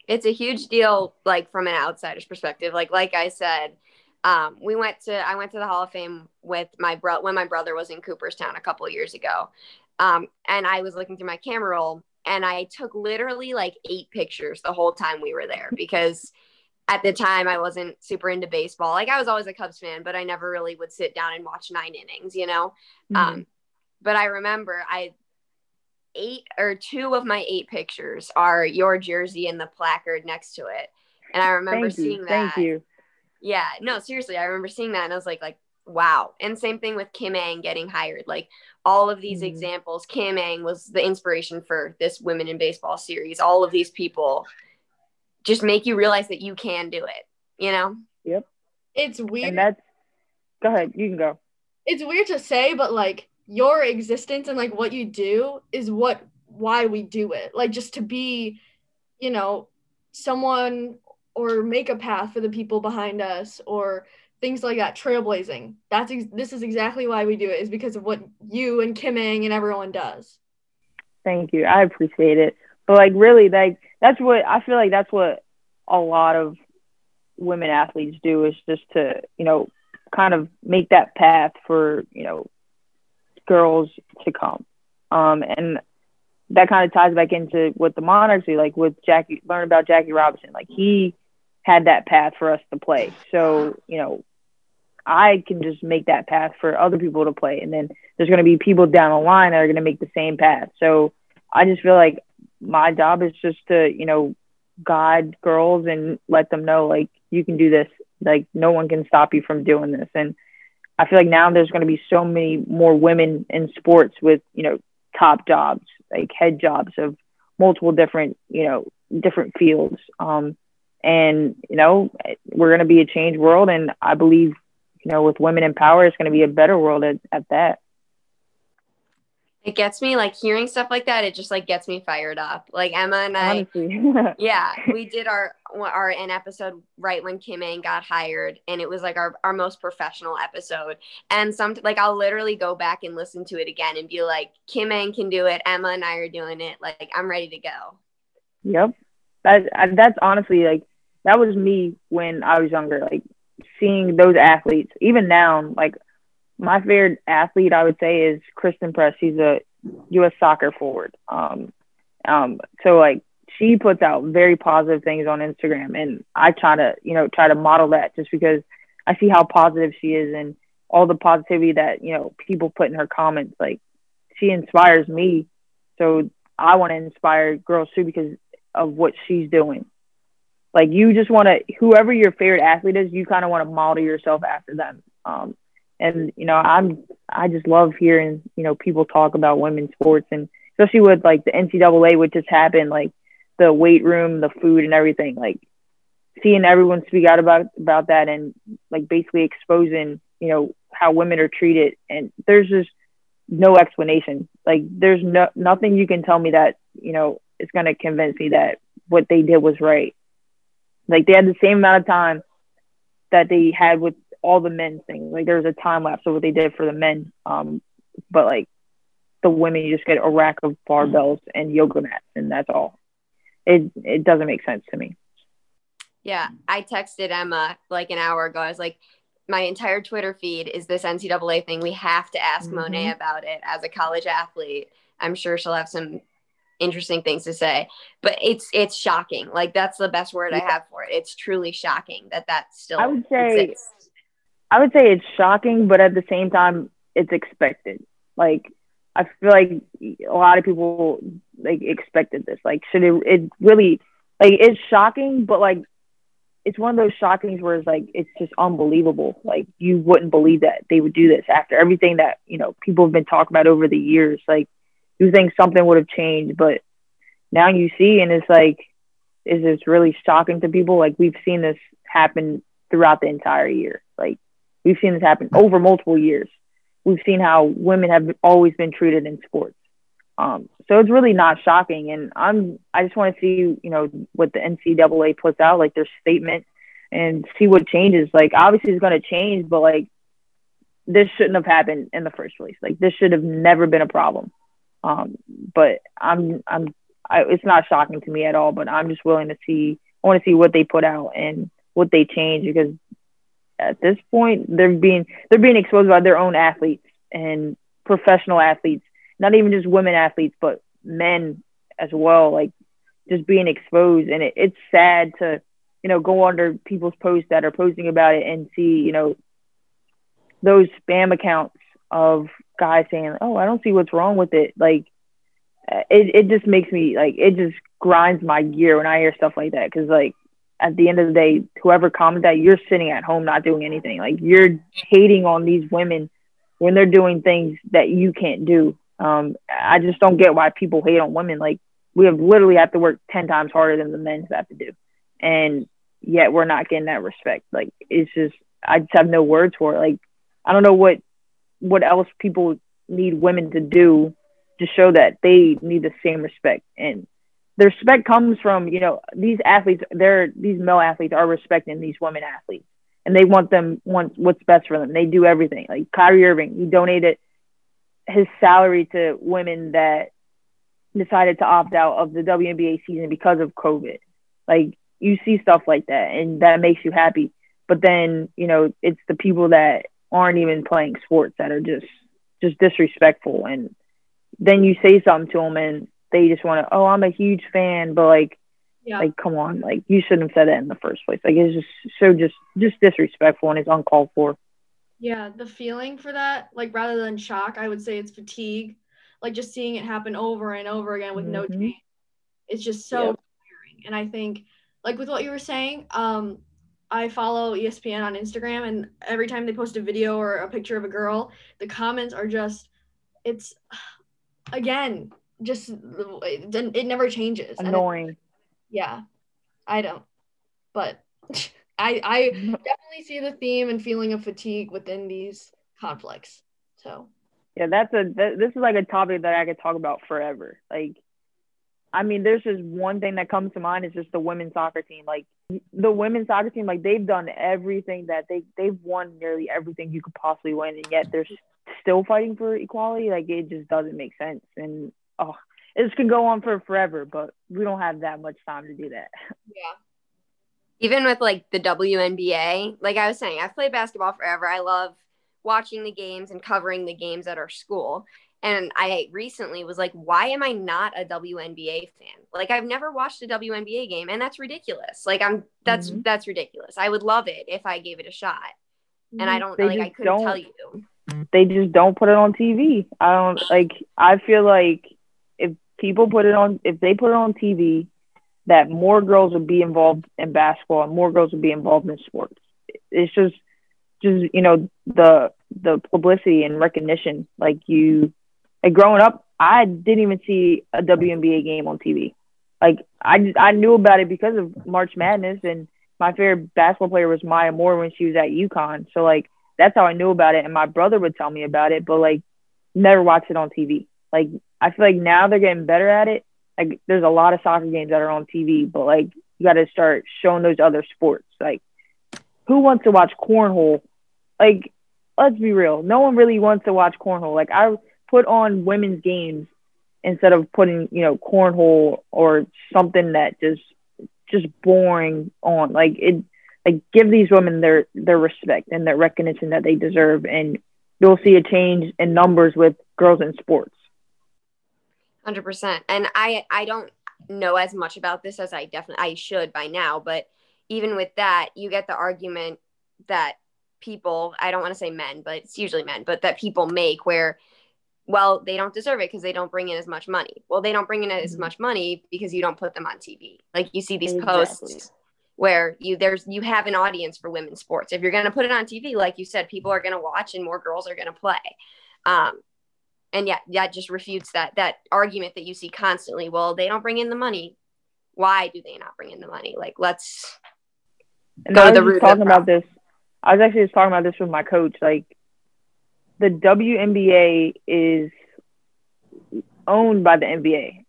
It's a huge deal, like from an outsider's perspective. Like like I said, um, we went to I went to the Hall of Fame with my bro when my brother was in Cooperstown a couple years ago, um, and I was looking through my camera roll and I took literally like eight pictures the whole time we were there because at the time I wasn't super into baseball. Like I was always a Cubs fan, but I never really would sit down and watch nine innings, you know. Mm-hmm. Um, but I remember I eight or two of my eight pictures are your jersey and the placard next to it, and I remember seeing that. Thank you. Yeah, no, seriously, I remember seeing that, and I was like, like, wow. And same thing with Kim Ng getting hired. Like all of these mm-hmm. examples, Kim Ng was the inspiration for this Women in Baseball series. All of these people just make you realize that you can do it, you know? Yep. It's weird. And that's, go ahead, you can go. It's weird to say, but like your existence and like what you do is what, why we do it. Like just to be, you know, someone or make a path for the people behind us or things like that trailblazing that's ex- this is exactly why we do it is because of what you and kim and everyone does thank you i appreciate it but like really like that's what I feel like that's what a lot of women athletes do is just to, you know, kind of make that path for, you know, girls to come. Um, and that kind of ties back into what the Monarchs do, like with Jackie, learn about Jackie Robinson. Like he had that path for us to play. So, you know, I can just make that path for other people to play. And then there's going to be people down the line that are going to make the same path. So I just feel like my job is just to, you know, guide girls and let them know like you can do this. Like no one can stop you from doing this. And I feel like now there's going to be so many more women in sports with, you know, top jobs, like head jobs of multiple different, you know, different fields. Um, and, you know, we're going to be a changed world. And I believe, you know, with women in power, it's going to be a better world at, at that. It gets me like hearing stuff like that it just like gets me fired up. Like emma and i <laughs> yeah we did our our an episode right when kim Ng got hired and it was like our, our most professional episode. And some like i'll literally go back and listen to it again and be like kim Ng can do it. Emma and i are doing it. Like i'm ready to go. Yep. That that's honestly like that was me when i was younger like seeing those athletes even now like my favorite athlete, I would say, is Christen Press. She's a U.S. soccer forward. Um, um, so like she puts out very positive things on Instagram, and I try to, you know, try to model that just because I see how positive she is and all the positivity that you know people put in her comments. Like she inspires me, so I want to inspire girls too because of what she's doing. Like you just want to, whoever your favorite athlete is, you kind of want to model yourself after them. Um, and you know i'm i just love hearing you know people talk about women's sports and especially with like the ncaa which just happened like the weight room the food and everything like seeing everyone speak out about about that and like basically exposing you know how women are treated and there's just no explanation like there's no nothing you can tell me that you know is going to convince me that what they did was right like they had the same amount of time that they had with all the men's things. Like there's a time lapse of what they did for the men. Um, but like the women, you just get a rack of barbells and yoga mats, and that's all. It it doesn't make sense to me. Yeah, I texted Emma like an hour ago. I was like, my entire Twitter feed is this NCAA thing. We have to ask mm-hmm. Mo'ne about it as a college athlete. I'm sure she'll have some interesting things to say but it's it's shocking like that's the best word yeah. i have for it it's truly shocking that that still i would say exists. I would say it's shocking, but at the same time, it's expected. Like I feel like a lot of people like expected this. Like should it? It really like it's shocking, but like it's one of those shockings where it's like it's just unbelievable. Like you wouldn't believe that they would do this after everything that you know people have been talking about over the years. Like you think something would have changed, but now you see, and it's like, is this really shocking to people? Like we've seen this happen throughout the entire year. Like We've seen this happen over multiple years. We've seen how women have always been treated in sports. Um, so it's really not shocking. And I'm, I just want to see, you know, what the NCAA puts out, like their statement and see what changes. Like obviously it's going to change, but like this shouldn't have happened in the first place. Like this should have never been a problem. Um, but I'm I'm I, it's not shocking to me at all. But I'm just willing to see. I want to see what they put out and what they change because at this point they're being they're being exposed by their own athletes and professional athletes, not even just women athletes, but men as well. Like just being exposed, and it, it's sad to you know go under people's posts that are posting about it and see you know those spam accounts of guys saying, "Oh, I don't see what's wrong with it." Like, it it just makes me like it just grinds my gear when I hear stuff like that because like at the end of the day, whoever commented that, you're sitting at home not doing anything. Like you're hating on these women when they're doing things that you can't do. Um, I just don't get why people hate on women. Like we have literally have to work ten times harder than the men have to do, and yet we're not getting that respect. Like it's just I just have no words for it. Like I don't know what what else people need women to do to show that they need the same respect. And the respect comes from you know these athletes they're these male athletes are respecting these women athletes. And they want them want what's best for them. They do everything. Like Kyrie Irving he donated his salary to women that decided to opt out of the WNBA season because of COVID. Like you see stuff like that and that makes you happy. But then you know it's the people that aren't even playing sports that are just just disrespectful. And then you say something to them and they just want to oh i'm a huge fan but like yeah. like come on like you shouldn't have said that in the first place. Like it's just so just just disrespectful and it's uncalled for. Yeah the feeling for that like rather than shock i would say it's fatigue. Like just seeing it happen over and over again with mm-hmm. no change. It's just so tiring. And i think like with what you were saying um I follow ESPN on Instagram, and every time they post a video or a picture of a girl, the comments are just, it's, again, just it, it never changes. Annoying. It, yeah, I don't, but <laughs> I I <laughs> definitely see the theme and feeling of fatigue within these conflicts. So. Yeah, that's a that, this is like a topic that I could talk about forever. Like I mean, there's just one thing that comes to mind is just the women's soccer team. Like the women's soccer team, like they've done everything that they they've won nearly everything you could possibly win, and yet they're still fighting for equality. Like it just doesn't make sense. And oh, this can go on for forever, but we don't have that much time to do that. Yeah. Even with like the WNBA, like I was saying, I've played basketball forever. I love watching the games and covering the games at our school. And I recently was like, why am I not a WNBA fan? Like I've never watched a WNBA game and that's ridiculous. Like I'm that's mm-hmm. that's ridiculous. I would love it if I gave it a shot. And I mm-hmm. don't they like I couldn't tell you. They just don't put it on TV. I don't like I feel like if people put it on if they put it on TV that more girls would be involved in basketball and more girls would be involved in sports. It's just just you know the the publicity and recognition like you like growing up, I didn't even see a WNBA game on TV. Like I I knew about it because of March Madness, and my favorite basketball player was Maya Moore when she was at UConn. So like that's how I knew about it, and my brother would tell me about it, but like never watched it on TV. Like I feel like now they're getting better at it. Like there's a lot of soccer games that are on TV, but like you got to start showing those other sports. Like who wants to watch cornhole? Like let's be real, no one really wants to watch cornhole. Like I put on women's games instead of putting you know cornhole or something that just just boring on. Like it like give these women their their respect and their recognition that they deserve and you'll see a change in numbers with girls in sports. 100% and i i don't know as much about this as i definitely i should by now but even with that you get the argument that people i don't want to say men but it's usually men but that people make where well, they don't deserve it because they don't bring in as much money. Well, they don't bring in as mm-hmm. much money because you don't put them on TV. Like you see these exactly. posts where you there's you have an audience for women's sports. If you're going to put it on TV, like you said, people are going to watch and more girls are going to play. Um, and yeah, that just refutes that that argument that you see constantly. Well, they don't bring in the money. Why do they not bring in the money? Like let's and go I was the root talking about this. I was actually just talking about this with my coach. Like the WNBA is owned by the NBA.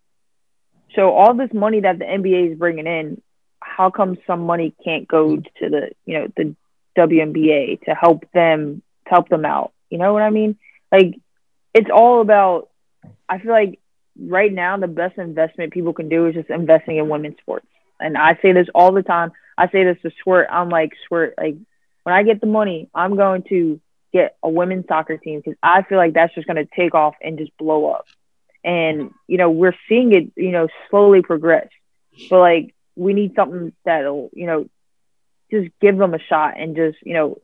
So all this money that the NBA is bringing in, how come some money can't go to the you know the WNBA to help them to help them out? You know what I mean? Like it's all about I feel like right now the best investment people can do is just investing in women's sports. And I say this all the time. I say this to Squirt. I'm like, Squirt, like when I get the money, I'm going to get a women's soccer team because I feel like that's just going to take off and just blow up. And, you know, we're seeing it, you know, slowly progress. But like, we need something that'll, you know, just give them a shot and just, you know,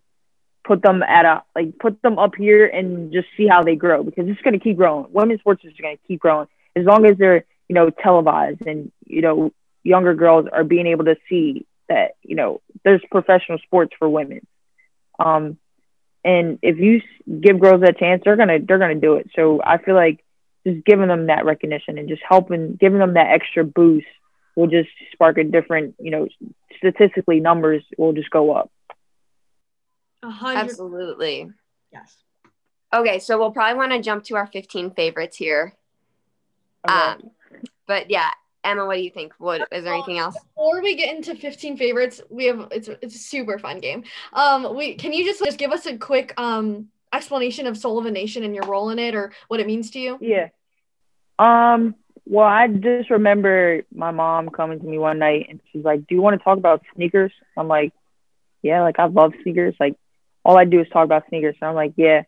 put them at a, like, put them up here and just see how they grow because it's going to keep growing. Women's sports is going to keep growing as long as they're, you know, televised and, you know, younger girls are being able to see that, you know, there's professional sports for women. Um, and if you give girls that chance, they're gonna they're gonna do it. So I feel like just giving them that recognition and just helping, giving them that extra boost will just spark a different, you know, statistically numbers will just go up. Absolutely. Yes. Okay, so we'll probably want to jump to our 15 favorites here. Okay. Um, but yeah, Emma, what do you think? What is there anything else? Before we get into 15 favorites, we have it's it's a super fun game. Um, we can you just just give us a quick um explanation of Soul of a Nation and your role in it or what it means to you? Yeah. Um. Well, I just remember my mom coming to me one night and she's like, "Do you want to talk about sneakers?" I'm like, "Yeah, like I love sneakers. Like all I do is talk about sneakers." And I'm like, "Yeah."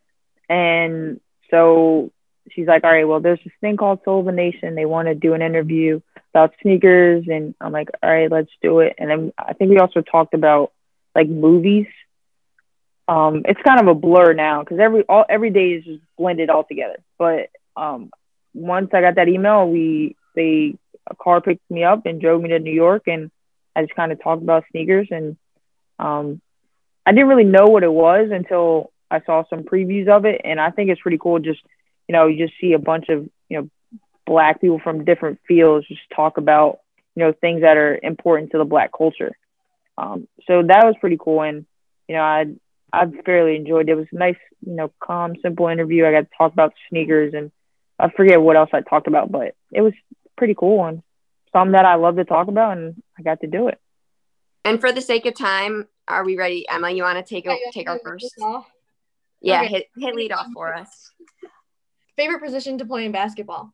And so she's like, all right, well, there's this thing called Soul of a Nation. They want to do an interview about sneakers. And I'm like, all right, let's do it. And then I think we also talked about like movies. Um, it's kind of a blur now because every all every day is just blended all together. But um, once I got that email, we they a car picked me up and drove me to New York, and I just kind of talked about sneakers. And um, I didn't really know what it was until I saw some previews of it, and I think it's pretty cool just you know, you just see a bunch of, you know, black people from different fields just talk about, you know, things that are important to the black culture. Um, so that was pretty cool. And, you know, I, I fairly enjoyed it. It was a nice, you know, calm, simple interview. I got to talk about sneakers and I forget what else I talked about, but it was pretty cool and something that I love to talk about and I got to do it. And for the sake of time, are we ready? Emma, you want to take, a, take our first? Yeah, okay. hit, hit lead off for us. Favorite position to play in basketball?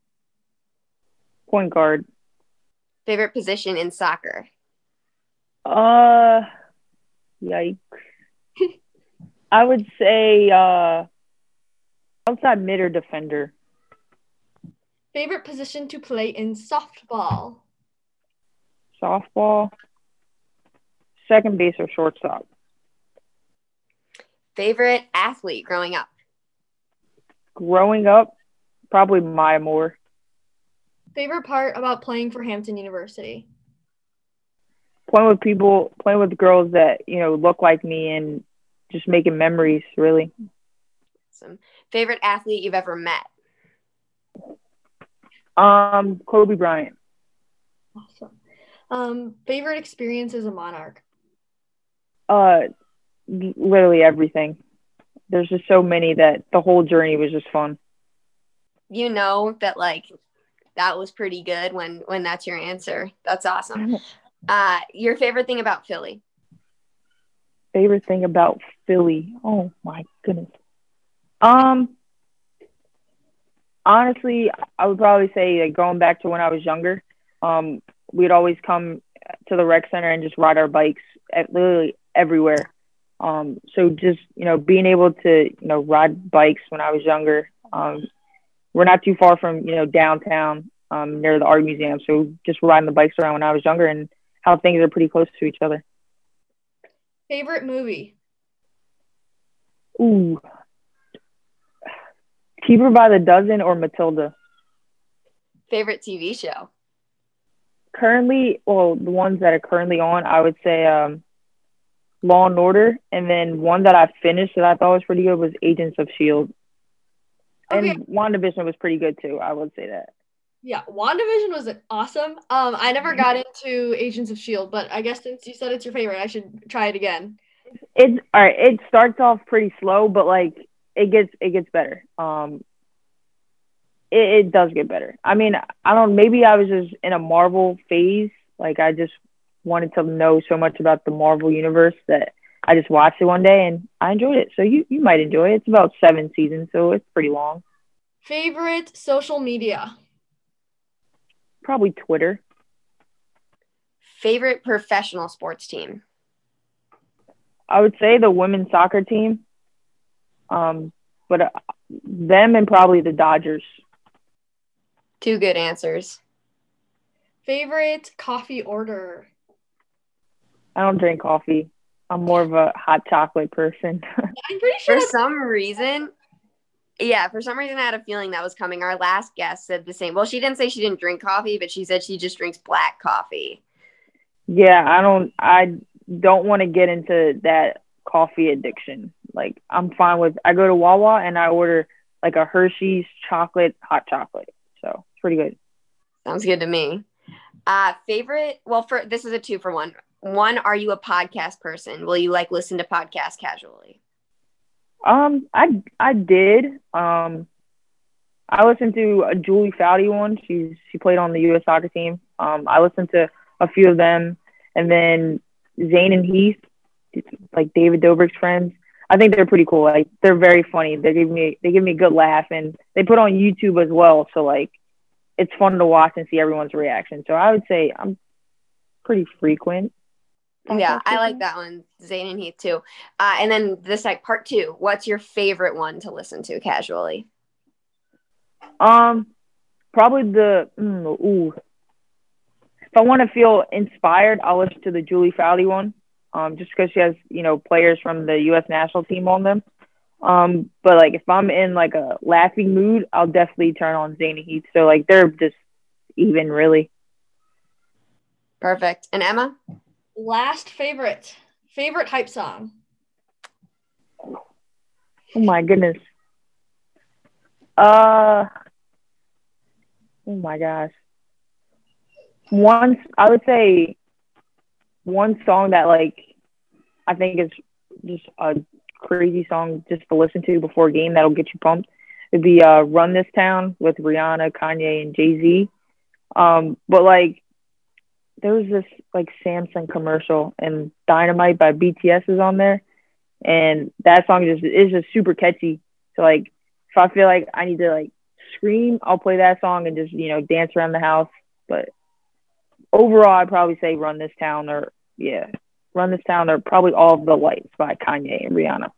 Point guard. Favorite position in soccer? Uh, yikes. <laughs> I would say uh, outside mid or defender. Favorite position to play in softball? Softball. Second base or shortstop. Favorite athlete growing up? growing up, probably Maya Moore. Favorite part about playing for Hampton University? Playing with people, playing with girls that, you know, look like me and just making memories, really. Awesome. Favorite athlete you've ever met? Um, Kobe Bryant. Awesome. Um, favorite experience as a monarch? Uh, literally everything there's just so many that the whole journey was just fun. You know that like that was pretty good when when that's your answer. That's awesome. Uh your favorite thing about Philly? Favorite thing about Philly. Oh my goodness. Um honestly, I would probably say like going back to when I was younger, um, we'd always come to the rec center and just ride our bikes at literally everywhere. Um, so just you know being able to you know ride bikes when I was younger. Um, we're not too far from you know downtown um, near the art museum, so just riding the bikes around when I was younger and how things are pretty close to each other. Favorite movie? Ooh, Cheaper by the Dozen or Matilda. Favorite TV show? Currently, well, the ones that are currently on, I would say um, Law and Order, and then one that I finished that I thought was pretty good was Agents of Shield. Okay. And WandaVision was pretty good too. I would say that. Yeah, WandaVision was awesome. Um, I never got into Agents of Shield, but I guess since you said it's your favorite, I should try it again. It's all right. It starts off pretty slow, but like it gets it gets better. Um, it, it does get better. I mean, I don't. Maybe I was just in a Marvel phase. Like I just wanted to know so much about the Marvel universe that I just watched it one day and I enjoyed it. So you you might enjoy it. It's about seven seasons, so it's pretty long. Favorite social media? Probably Twitter. Favorite professional sports team? I would say the women's soccer team. Um, but uh, them and probably the Dodgers. Two good answers. Favorite coffee order? I don't drink coffee. I'm more of a hot chocolate person. <laughs> I'm pretty sure For some reason, yeah, for some reason I had a feeling that was coming. Our last guest said the same. Well, she didn't say she didn't drink coffee, but she said she just drinks black coffee. yeah, I don't. I don't want to get into that coffee addiction. Like I'm fine with. I go to Wawa and I order like a Hershey's chocolate hot chocolate. So it's pretty good. Sounds good to me. Uh, favorite? Well, for this is a two for one. One, are you a podcast person? Will you like listen to podcasts casually? Um, I I did. Um, I listened to a Julie Foudy one. She's she played on the U.S. soccer team. Um, I listened to a few of them, and then Zane and Heath, like David Dobrik's friends. I think they're pretty cool. Like they're very funny. They give me they give me a good laugh, and they put on YouTube as well. So like, it's fun to watch and see everyone's reaction. So I would say I'm pretty frequent. Yeah, I like that one. Zane and Heath too. Uh, and then this like part two. What's your favorite one to listen to casually? Um, probably the mm, ooh. If I want to feel inspired, I'll listen to the Julie Foudy one. Um, just because she has you know players from the U.S. national team on them. Um, but like if I'm in like a laughing mood, I'll definitely turn on Zane and Heath. So like they're just even really. Perfect. And Emma? Last favorite. Favorite hype song? Oh my goodness. Uh. Oh my gosh. One, I would say, one song that like, I think is just a crazy song just to listen to before a game that'll get you pumped. It'd be uh, "Run This Town" with Rihanna, Kanye, and Jay Z. Um, but like, there was this like Samsung commercial, and "Dynamite" by BTS is on there, and that song just is just super catchy. So like, if I feel like I need to like scream, I'll play that song and just you know dance around the house. But overall, I'd probably say "Run This Town" or yeah, "Run This Town" or probably "All of the Lights" by Kanye and Rihanna.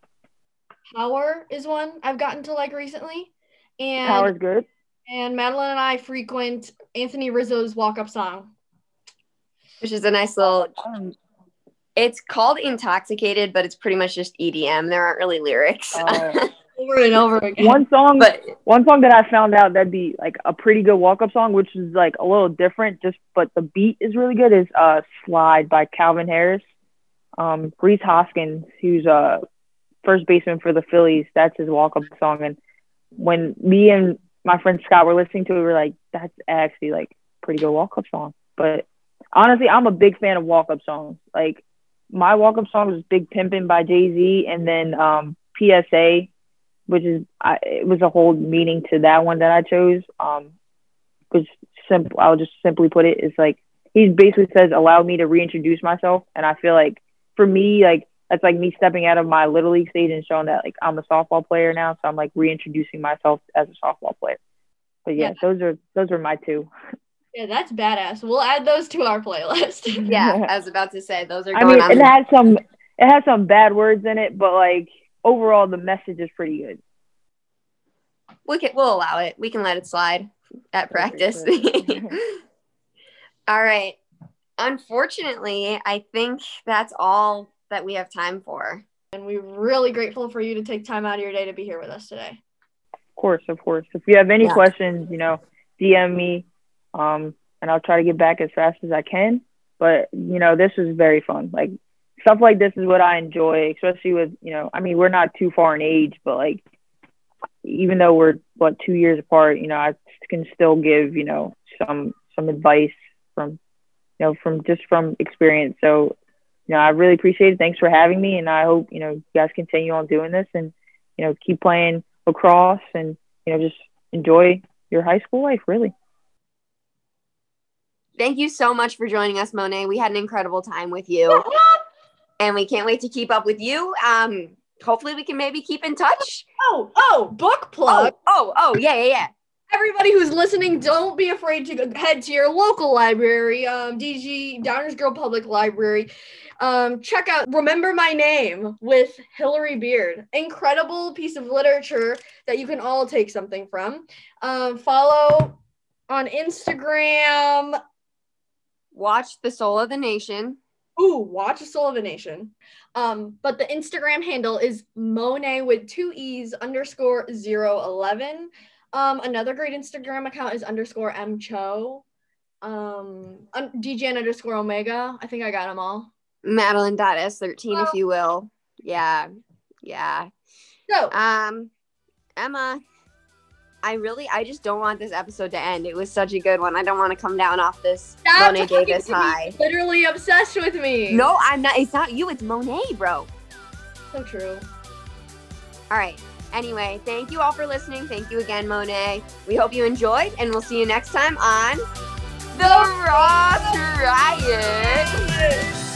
Power is one I've gotten to like recently. And Power's good. and Madeline and I frequent Anthony Rizzo's walk up song. Which is a nice little it's called intoxicated, but it's pretty much just EDM. There aren't really lyrics. Oh. <laughs> Over and over again. one song, but one song that I found out that'd be like a pretty good walk-up song, which is like a little different, just but the beat is really good. Is uh "Slide" by Calvin Harris. Um, Rhys Hoskins, who's uh first baseman for the Phillies, that's his walk-up song. And when me and my friend Scott were listening to it, we were like, that's actually like pretty good walk-up song. But honestly, I'm a big fan of walk-up songs. Like my walk-up song was "Big Pimpin'" by Jay Z, and then um, PSA which is I, it was a whole meaning to that one that I chose. Um, which simple, I'll just simply put it, it is like he basically says, "Allow me to reintroduce myself," and I feel like for me, like that's like me stepping out of my little league stage and showing that like I'm a softball player now, so I'm like reintroducing myself as a softball player. But yeah, Yeah. those are those are my two. <laughs> Yeah, that's badass. We'll add those to our playlist. <laughs> yeah, I was about to say those are I mean, on. it the- has some it has some bad words in it, but like overall, the message is pretty good. we can we'll allow it. We can let it slide at practice. <laughs> All right. Unfortunately, I think that's all that we have time for. and we're really grateful for you to take time out of your day to be here with us today. Of course, of course. If you have any Yeah. questions, you know, DM me, um, and I'll try to get back as fast as I can. But you know, this was very fun. Like stuff like this is what I enjoy, especially with you know, I mean, we're not too far in age, but like even though we're what two years apart, you know, I can still give you know some some advice from you know from just from experience. So you know, I really appreciate it. Thanks for having me, and I hope you know you guys continue on doing this and you know keep playing lacrosse and you know just enjoy your high school life. Really, Thank you so much for joining us, Mo'ne. We had an incredible time with you. and we can't wait to keep up with you. Um, hopefully, we can maybe keep in touch. Oh, oh, book plug. Oh, oh, oh, yeah, yeah, yeah. Everybody who's listening, don't be afraid to head to your local library, um, DG Downers Grove Public Library. Um, check out Remember My Name with Hilary Beard. Incredible piece of literature that you can all take something from. Um, follow on Instagram. Watch The Soul of the Nation. Ooh, watch The Soul of the Nation. Um, but the Instagram handle is Monet with two E's underscore zero eleven. Um, another great Instagram account is underscore mcho. Um, un- underscore omega. I think I got them all. Madeline dot Madeline.s13, if you will. Yeah, yeah. So Um, Emma, I really, I just don't want this episode to end. It was such a good one. I don't want to come down off this stop Mo'ne Davis high. Literally obsessed with me. No, I'm not. It's not you. It's Mo'ne, bro. So true. All right. Anyway, thank you all for listening. Thank you again, Mo'ne. We hope you enjoyed, and we'll see you next time on The Ross Riot.